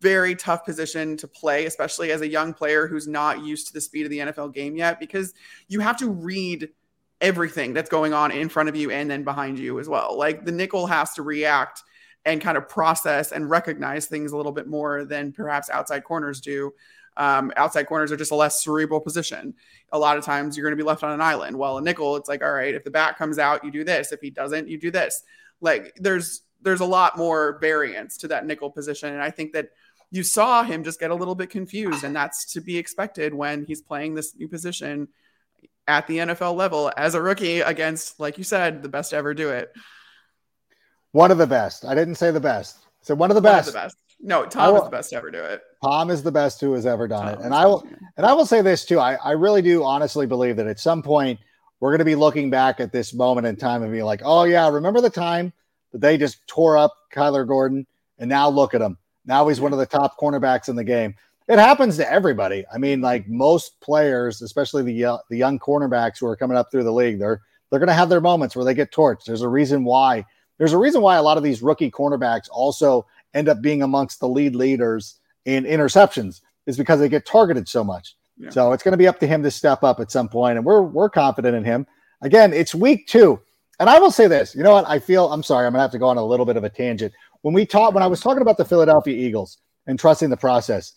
very tough position to play, especially as a young player who's not used to the speed of the NFL game yet, because you have to read everything that's going on in front of you and then behind you as well. Like the nickel has to react and kind of process and recognize things a little bit more than perhaps outside corners do. Um, outside corners are just a less cerebral position. A lot of times you're going to be left on an island. Well, a nickel, it's like, all right, if the back comes out, you do this. If he doesn't, you do this. Like there's there's a lot more variance to that nickel position, and I think that you saw him just get a little bit confused, and that's to be expected when he's playing this new position. at the NFL level as a rookie against, like you said, the best to ever do it. One of the best. I didn't say the best. So one of the One best. of the best. No, Tom will- is the best to ever do it. Tom is the best who has ever done it. And I will and I will say this too. I, I really do honestly believe that at some point we're going to be looking back at this moment in time and be like, oh yeah, remember the time that they just tore up Kyler Gordon and now look at him. Now he's one of the top cornerbacks in the game. It happens to everybody. I mean, like most players, especially the the young cornerbacks who are coming up through the league, they're they're going to have their moments where they get torched. There's a reason why. There's a reason why a lot of these rookie cornerbacks also end up being amongst the lead leaders in interceptions is because they get targeted so much. Yeah. So it's going to be up to him to step up at some point, and we're we're confident in him. Again, it's week two, and I will say this. You know what? I feel I'm sorry. I'm going to have to go on a little bit of a tangent. When we talked, when I was talking about the Philadelphia Eagles and trusting the process,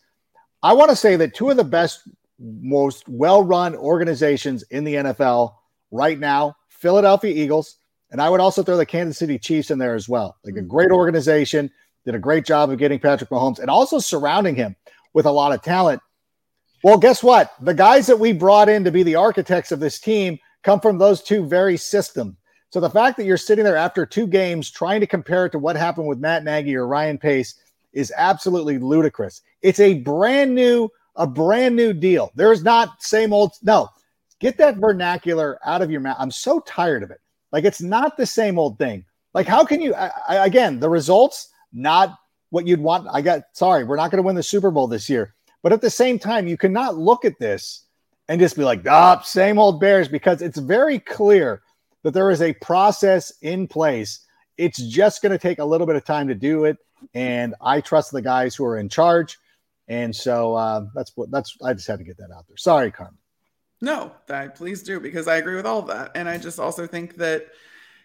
I want to say that two of the best, most well-run organizations in the NFL right now, Philadelphia Eagles, and I would also throw the Kansas City Chiefs in there as well. Like a hmm. great organization, did a great job of getting Patrick Mahomes and also surrounding him with a lot of talent. Well, guess what? The guys that we brought in to be the architects of this team come from those two very systems. So the fact that you're sitting there after two games trying to compare it to what happened with Matt Nagy or Ryan Pace is absolutely ludicrous. It's a brand new, a brand new deal. There's not same old. No, get that vernacular out of your mouth. I'm so tired of it. Like it's not the same old thing. Like how can you? I, I, again, the results not what you'd want. I got sorry, we're not going to win the Super Bowl this year. But at the same time, you cannot look at this and just be like, ah, same old Bears, because it's very clear that there is a process in place. It's just going to take a little bit of time to do it. And I trust the guys who are in charge. And so uh, that's what that's I just had to get that out there. Sorry, Carmen. No, that please do because I agree with all of that, and I just also think that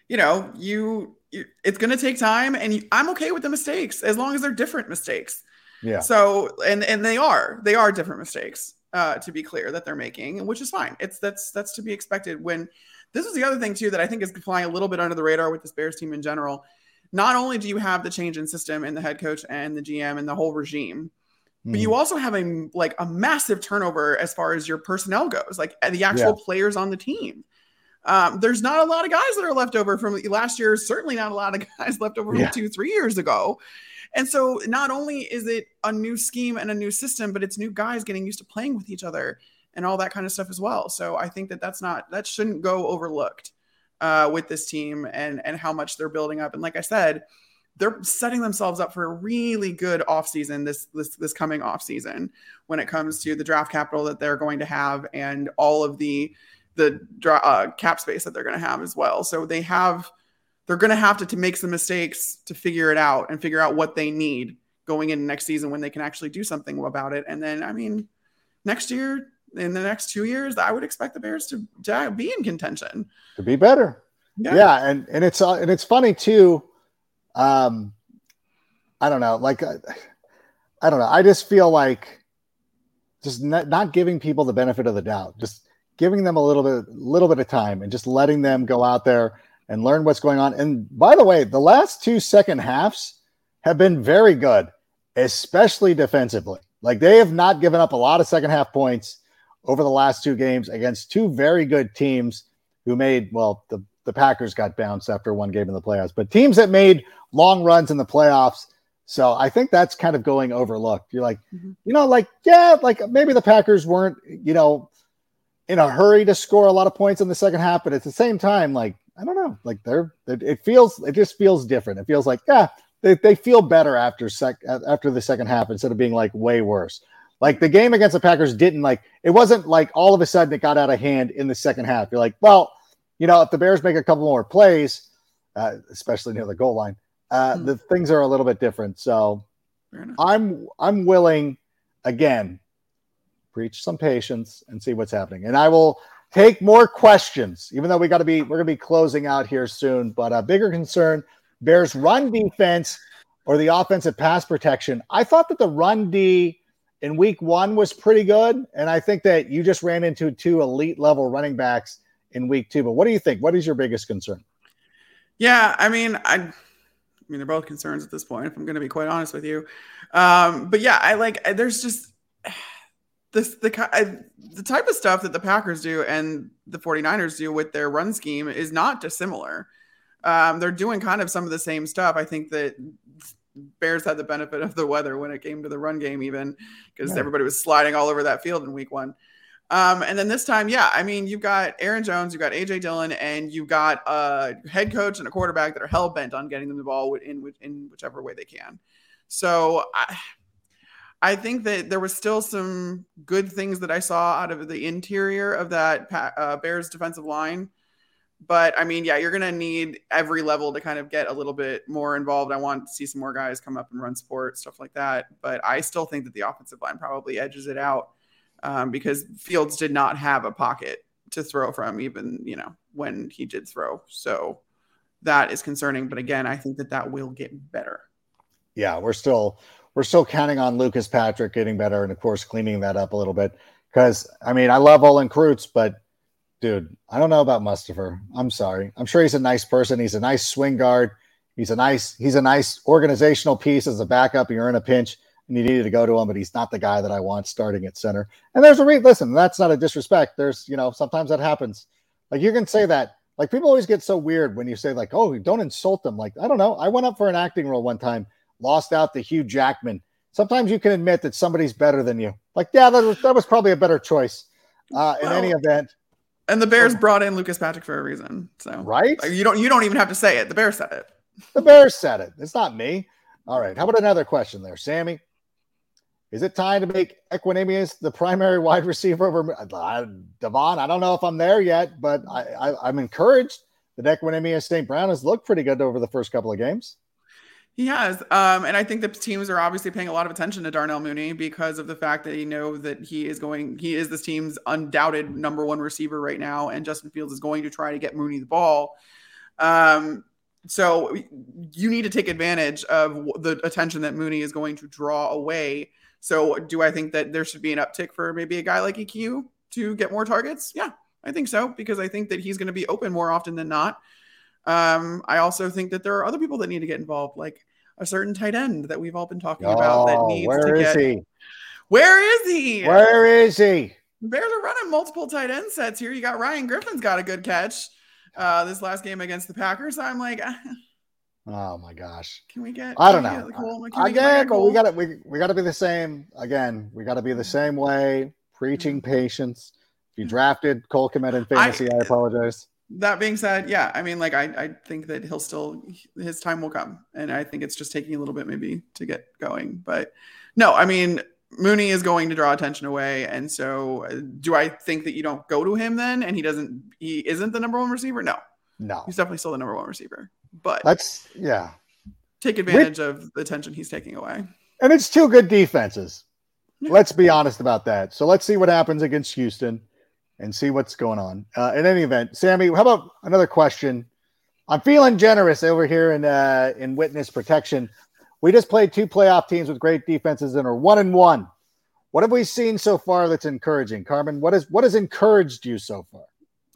you know you, you it's going to take time, and you, I'm okay with the mistakes as long as they're different mistakes. Yeah. So and and they are they are different mistakes uh, to be clear that they're making, which is fine. It's that's that's to be expected. When this is the other thing too that I think is flying a little bit under the radar with this Bears team in general. Not only do you have the change in system and the head coach and the GM and the whole regime, but you also have a like a massive turnover as far as your personnel goes, like the actual players on the team. Um, there's not a lot of guys that are left over from last year. Certainly not a lot of guys left over Yeah. from two, three years ago. And so not only is it a new scheme and a new system, but it's new guys getting used to playing with each other and all that kind of stuff as well. So I think that that's not that shouldn't go overlooked uh, with this team and and how much they're building up. And like I said, they're setting themselves up for a really good offseason this this this coming offseason when it comes to the draft capital that they're going to have and all of the the uh, cap space that they're going to have as well. So they have they're going to have to, to make some mistakes to figure it out and figure out what they need going into next season when they can actually do something about it. And then I mean, next year in the next two years, I would expect the Bears to, to be in contention. to be better. Yeah, and and it's uh, and it's funny too. Um, I don't know, like uh, I don't know. I just feel like just not, not giving people the benefit of the doubt, just giving them a little bit, little bit of time, and just letting them go out there and learn what's going on. And by the way, the last two second halves have been very good, especially defensively. Like they have not given up a lot of second half points over the last two games against two very good teams who made well the the Packers got bounced after one game in the playoffs, but teams that made long runs in the playoffs. So I think that's kind of going overlooked. You're like, Mhm. you know, like yeah, like maybe the Packers weren't, you know, in a hurry to score a lot of points in the second half, but at the same time, like I don't know, like they're it, it feels it just feels different. It feels like yeah, they, they feel better after sec after the second half instead of being like way worse. Like the game against the Packers didn't like it wasn't like all of a sudden it got out of hand in the second half. You're like, well, you know, if the Bears make a couple more plays, uh, especially near the goal line, uh, Hmm. the things are a little bit different. So I'm I'm willing again preach some patience and see what's happening. And I will take more questions, even though we got to be we're gonna be closing out here soon. But a bigger concern: Bears run defense or the offensive pass protection. I thought that the run D in week one was pretty good, and I think that you just ran into two elite level running backs in week two. But what do you think? What is your biggest concern? Yeah, I mean, I, I mean, they're both concerns at this point. If I'm going to be quite honest with you, um, but yeah, I like. There's just this the I, the type of stuff that the Packers do and the 49ers do with their run scheme is not dissimilar. Um, they're doing kind of some of the same stuff. I think that Bears had the benefit of the weather when it came to the run game, even because yeah. everybody was sliding all over that field in week one. Um, and then this time, yeah, I mean, you've got Aaron Jones, you've got AJ Dillon, and you've got a head coach and a quarterback that are hell bent on getting them the ball in, in whichever way they can. So I, I think that there was still some good things that I saw out of the interior of that uh, Bears defensive line. But I mean, yeah, you're going to need every level to kind of get a little bit more involved. I want to see some more guys come up and run support, stuff like that. But I still think that the offensive line probably edges it out um, because Fields did not have a pocket to throw from, even you know when he did throw. So that is concerning. But again, I think that that will get better. Yeah, we're still we're still counting on Lucas Patrick getting better, and of course cleaning that up a little bit. Because I mean, I love Olin Kreutz, but dude, I don't know about Mustipher. I'm sorry. I'm sure he's a nice person. He's a nice swing guard. He's a nice he's a nice organizational piece as a backup. You're in a pinch and you needed to go to him, but he's not the guy that I want starting at center. And there's a re- listen, that's not a disrespect. There's, you know, sometimes that happens. Like you can say that. Like people always get so weird when you say, like, oh, don't insult them. Like, I don't know. I went up for an acting role one time, lost out to Hugh Jackman. Sometimes you can admit that somebody's better than you. Like, yeah, that was that was probably a better choice. Uh, in well, any event. And the Bears brought in Lucas Patrick for a reason. So right. you don't you don't even have to say it. The Bears said it. The Bears said it. It's not me. All right. How about another question there, Sammy? Is it time to make Equanimeous the primary wide receiver over uh, Devon? I don't know if I'm there yet, but I, I, am encouraged that Equanimeous St. Brown has looked pretty good over the first couple of games. He has. Um, and I think the teams are obviously paying a lot of attention to Darnell Mooney because of the fact that they know that he is going, he is this team's undoubted number one receiver right now. And Justin Fields is going to try to get Mooney the ball. Um, so you need to take advantage of the attention that Mooney is going to draw away so, do I think that there should be an uptick for maybe a guy like EQ to get more targets? Yeah, I think so because I think that he's going to be open more often than not. Um, I also think that there are other people that need to get involved, like a certain tight end that we've all been talking oh, about that needs where to is get. He? Where is he? Where is he? Bears are running multiple tight end sets here. You got Ryan Griffin's got a good catch uh, this last game against the Packers. I'm like, Oh my gosh. Can we get? I don't know. Again, but we got to we, we got to be the same. Again, we got to be the same way. Preaching patience. If you drafted Cole Kmet in fantasy, I, I, apologize. That being said, yeah, I mean, like I, I think that he'll still his time will come, and I think it's just taking a little bit maybe to get going. But no, I mean, Mooney is going to draw attention away, and so uh, do I think that you don't go to him then, and he doesn't, he isn't the number one receiver? No, no, he's definitely still the number one receiver. But that's yeah. Take advantage of the attention he's taking away. And it's two good defenses. let's be honest about that. So let's see what happens against Houston and see what's going on. Uh, in any event, Sammy, how about another question? I'm feeling generous over here in uh, in witness protection. We just played two playoff teams with great defenses and are one and one. What have we seen so far that's encouraging, Carmen? What is what has encouraged you so far?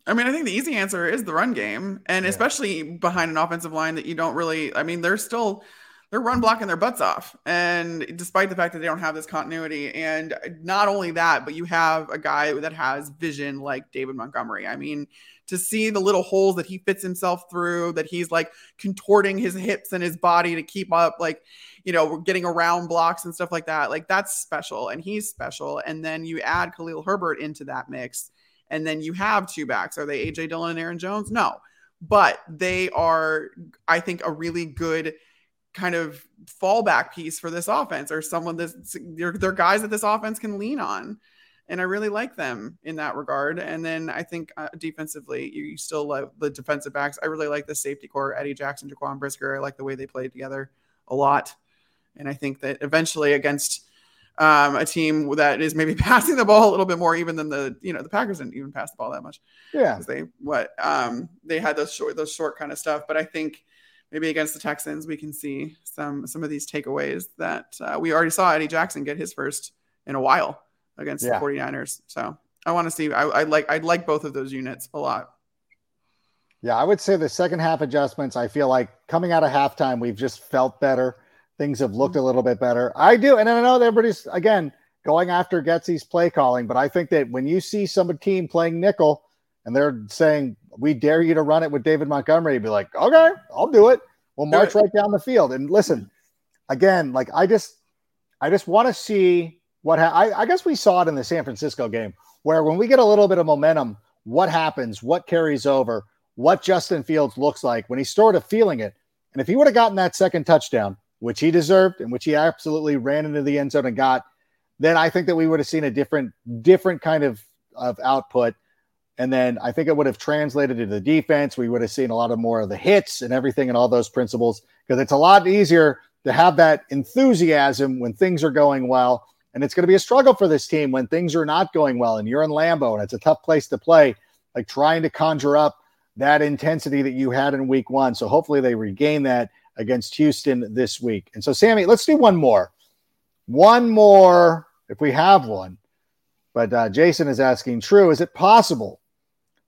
I mean, I think the easy answer is the run game, and yeah. especially behind an offensive line that you don't really. I mean, they're still they're run blocking their butts off, and despite the fact that they don't have this continuity, and not only that, but you have a guy that has vision like David Montgomery. I mean, to see the little holes that he fits himself through, that he's like contorting his hips and his body to keep up, like you know, getting around blocks and stuff like that. Like that's special, and he's special. And then you add Khalil Herbert into that mix and then you have two backs. Are they AJ Dillon and Aaron Jones? No, but they are, I think, a really good kind of fallback piece for this offense or someone that's they're, they're guys that this offense can lean on. And I really like them in that regard. And then I think uh, defensively, you, you, still love the defensive backs. I really like the safety corps, Eddie Jackson, Jaquan Brisker. I like the way they played together a lot. And I think that eventually against um, a team that is maybe passing the ball a little bit more even than the you know the Packers didn't even pass the ball that much. Yeah, they what um, they had those short those short kind of stuff. But I think maybe against the Texans we can see some some of these takeaways that uh, we already saw Eddie Jackson get his first in a while against yeah. the 49ers. So I want to see. I, I like I'd like both of those units a lot. Yeah, I would say the second half adjustments. I feel like coming out of halftime, we've just felt better Things have looked a little bit better. I do, and I know everybody's again. going after Getsy's play calling, but I think that when you see some team playing nickel and they're saying, we dare you to run it with David Montgomery, you'd be like, okay, I'll do it. We'll march right down the field. And listen, again, like I just, I just want to see what ha- I, I guess we saw it in the San Francisco game where when we get a little bit of momentum, what happens, what carries over, what Justin Fields looks like when he's sort of feeling it. And if he would have gotten that second touchdown, which he deserved and which he absolutely ran into the end zone and got, then I think that we would have seen a different, different kind of, of output. And then I think it would have translated to the defense. We would have seen a lot of more of the hits and everything and all those principles because it's a lot easier to have that enthusiasm when things are going well. And it's going to be a struggle for this team when things are not going well and you're in Lambeau and it's a tough place to play, like trying to conjure up that intensity that you had in week one. So hopefully they regain that against Houston this week. And so, Sammy, let's do one more. One more, if we have one. But uh, Jason is asking, true, is it possible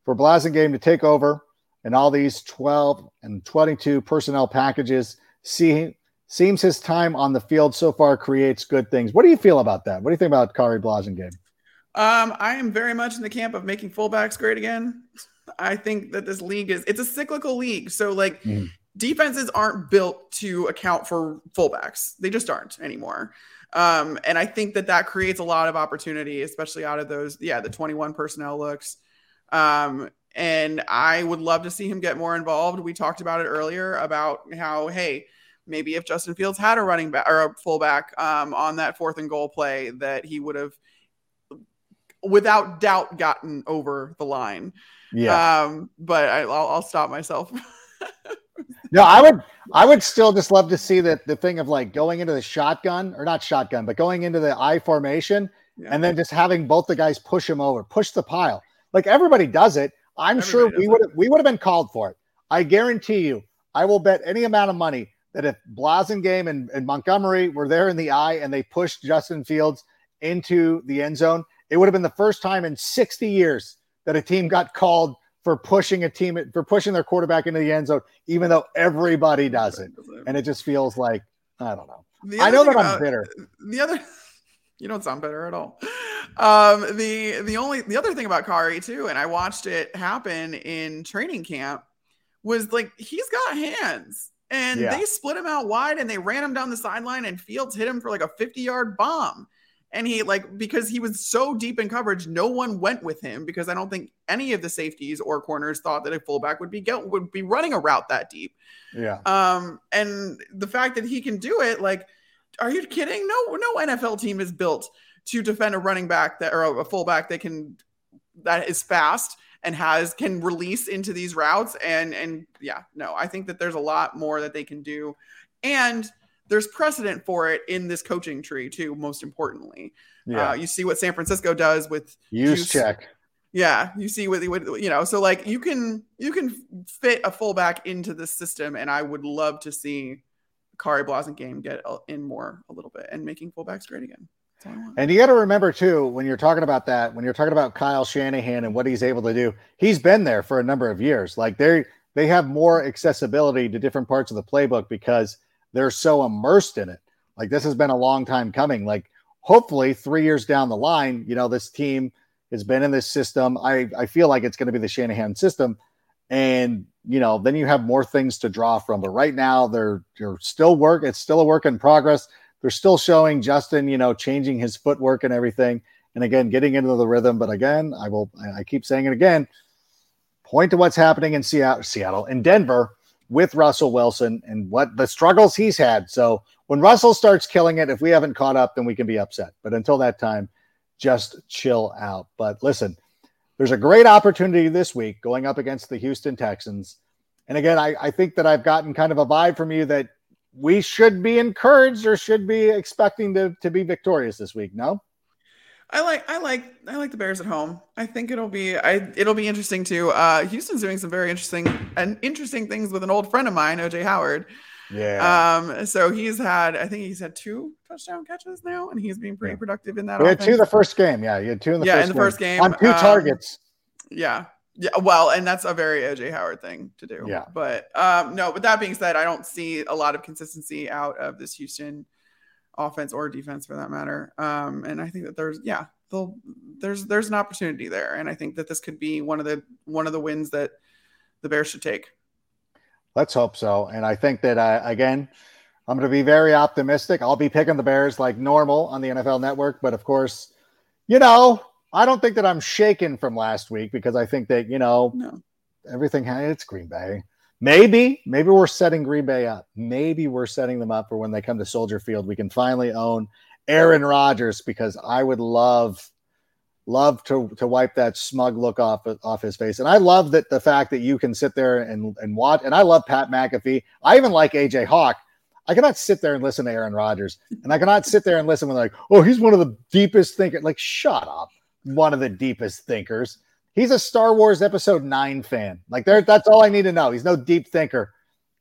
for Blasingame to take over and all these 12 and 22 personnel packages? See, seems his time on the field so far creates good things. What do you feel about that? What do you think about Khari Blasingame? Um, I am very much in the camp of making fullbacks great again. I think that this league is it's a cyclical league. So like mm. defenses aren't built to account for fullbacks. They just aren't anymore. Um, and I think that that creates a lot of opportunity, especially out of those, yeah, the 21 personnel looks. Um, and I would love to see him get more involved. We talked about it earlier about how, hey, maybe if Justin Fields had a running back or a fullback um, on that fourth and goal play, that he would have, without doubt, gotten over the line. Yeah. Um, but I, will I'll stop myself. no, I would, I would still just love to see that the thing of like going into the shotgun or not shotgun, but going into the I formation yeah. and then just having both the guys push him over, push the pile. Like everybody does it. I'm everybody sure we would have, we would have been called for it. I guarantee you, I will bet any amount of money that if Blasingame and, and Montgomery were there in the I and they pushed Justin Fields into the end zone, it would have been the first time in 60 years that a team got called for pushing a team for pushing their quarterback into the end zone, even though everybody does it. And it just feels like I don't know. I know that about, I'm bitter. The other you don't sound better at all. Um, the the only the other thing about Khari too, and I watched it happen in training camp, was like he's got hands. And yeah. they split him out wide and they ran him down the sideline and Fields hit him for like a 50 yard bomb and he like because he was so deep in coverage, no one went with him because I don't think any of the safeties or corners thought that a fullback would be get, would be running a route that deep. Yeah. Um, and the fact that he can do it, like, are you kidding? No, no NFL team is built to defend a running back that or a fullback that can that is fast and has can release into these routes and and yeah no i think that there's a lot more that they can do and there's precedent for it in this coaching tree too. Most importantly, yeah, uh, you see what San Francisco does with Juszczyk. Yeah, you see what, what you know. So like you can you can fit a fullback into this system, and I would love to see Khari Blasingame get in more a little bit and making fullbacks great again. And you got to remember too, when you're talking about that, when you're talking about Kyle Shanahan and what he's able to do, he's been there for a number of years. Like they they have more accessibility to different parts of the playbook because they're so immersed in it. Like this has been a long time coming. Like hopefully three years down the line, you know, this team has been in this system. I, I feel like it's going to be the Shanahan system. And, you know, then you have more things to draw from. But right now they're they're still work. It's still a work in progress. They're still showing Justin, you know, changing his footwork and everything. And again, getting into the rhythm. But again, I will I keep saying it again. Point to what's happening in Seattle, Seattle, in Denver with Russell Wilson and what the struggles he's had. So when Russell starts killing it, if we haven't caught up, then we can be upset. But until that time, just chill out. But listen, there's a great opportunity this week going up against the Houston Texans. And again, I, I think that I've gotten kind of a vibe from you that we should be encouraged or should be expecting to, to be victorious this week. No? I like I like I like the Bears at home. I think it'll be I it'll be interesting too. Uh, Houston's doing some very interesting and interesting things with an old friend of mine, OJ Howard. Yeah. Um. So he's had I think he's had two touchdown catches now, and he's been pretty yeah. productive in that. He had two the first game. Yeah, he had two in the yeah first in the game. first game on two um, targets. Yeah. Yeah, well, and that's a very OJ Howard thing to do. Yeah. But um, no, but that being said, I don't see a lot of consistency out of this Houston offense or defense for that matter. Um, and I think that there's yeah, there's there's an opportunity there, and I think that this could be one of the one of the wins that the Bears should take. Let's hope so. And I think that uh, again, I'm going to be very optimistic. I'll be picking the Bears like normal on the NFL Network, but of course, you know, I don't think that I'm shaken from last week because I think that you know no. everything. It's Green Bay. Maybe, maybe we're setting Green Bay up. Maybe we're setting them up for when they come to Soldier Field. We can finally own Aaron Rodgers because I would love, love to to wipe that smug look off off his face. And I love that the fact that you can sit there and and watch. And I love Pat McAfee. I even like AJ Hawk. I cannot sit there and listen to Aaron Rodgers, and I cannot sit there and listen when like, oh, he's one of the deepest thinkers. Like, shut up, one of the deepest thinkers. He's a Star Wars Episode Nine fan. Like there, that's all I need to know. He's no deep thinker.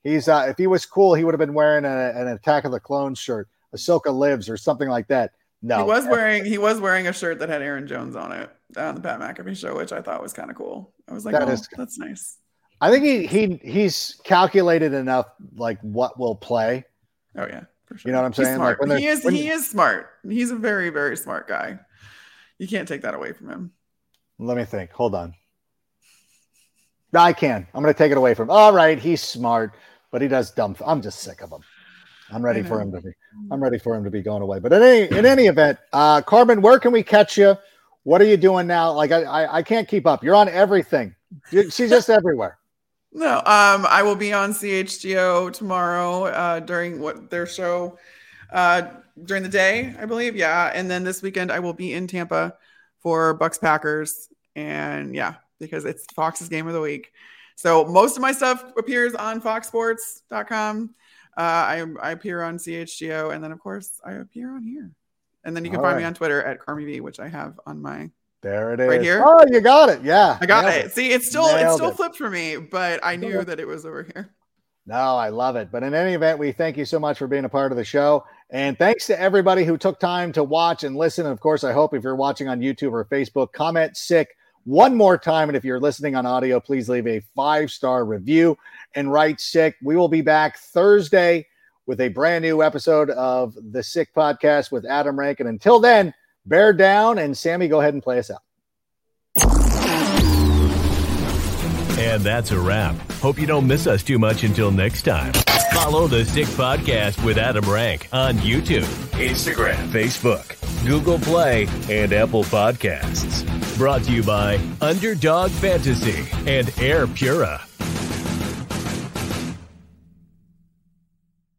He's uh, if he was cool, he would have been wearing a, an Attack of the Clones shirt, Ahsoka Lives, or something like that. No, he was wearing he was wearing a shirt that had Aaron Jones on it on the Pat McAfee show, which I thought was kind of cool. I was like, that oh, is, that's nice. I think he he he's calculated enough, like what will play. Oh yeah, for sure. You know what I'm saying? Like he is when, he is smart. He's a very very smart guy. You can't take that away from him. Let me think. Hold on. I can. I'm going to take it away from. Him. All right, he's smart, but he does dumb. I'm just sick of him. I'm ready for him to be. I'm ready for him to be going away. But in any in any event, uh, Carmen, where can we catch you? What are you doing now? Like I, I, I can't keep up. You're on everything. She's just everywhere. No, um, I will be on CHGO tomorrow uh, during what their show uh, during the day, I believe. Yeah, and then this weekend I will be in Tampa for Bucs Packers. And yeah, because it's Fox's game of the week. So most of my stuff appears on foxsports.com. Uh, I, I appear on CHGO. And then, of course, I appear on here. And then you can All find right. me on Twitter at Carmi V, which I have on my there it is. Right here. Oh, you got it. Yeah. I got it. it. See, it's still Nailed it's still it. flipped for me, but I knew that it was over here. No, I love it. But in any event, we thank you so much for being a part of the show. And thanks to everybody who took time to watch and listen. And of course, I hope if you're watching on YouTube or Facebook, comment sick one more time. And if you're listening on audio, please leave a five star review and write sick. We will be back Thursday with a brand new episode of the Sick Podcast with Adam Rank. And until then, bear down. And Sammy, go ahead and play us out. And that's a wrap. Hope you don't miss us too much until next time. Follow the Sick Podcast with Adam Rank on YouTube, Instagram, Facebook, Google Play, and Apple Podcasts. Brought to you by Underdog Fantasy and Air Pura.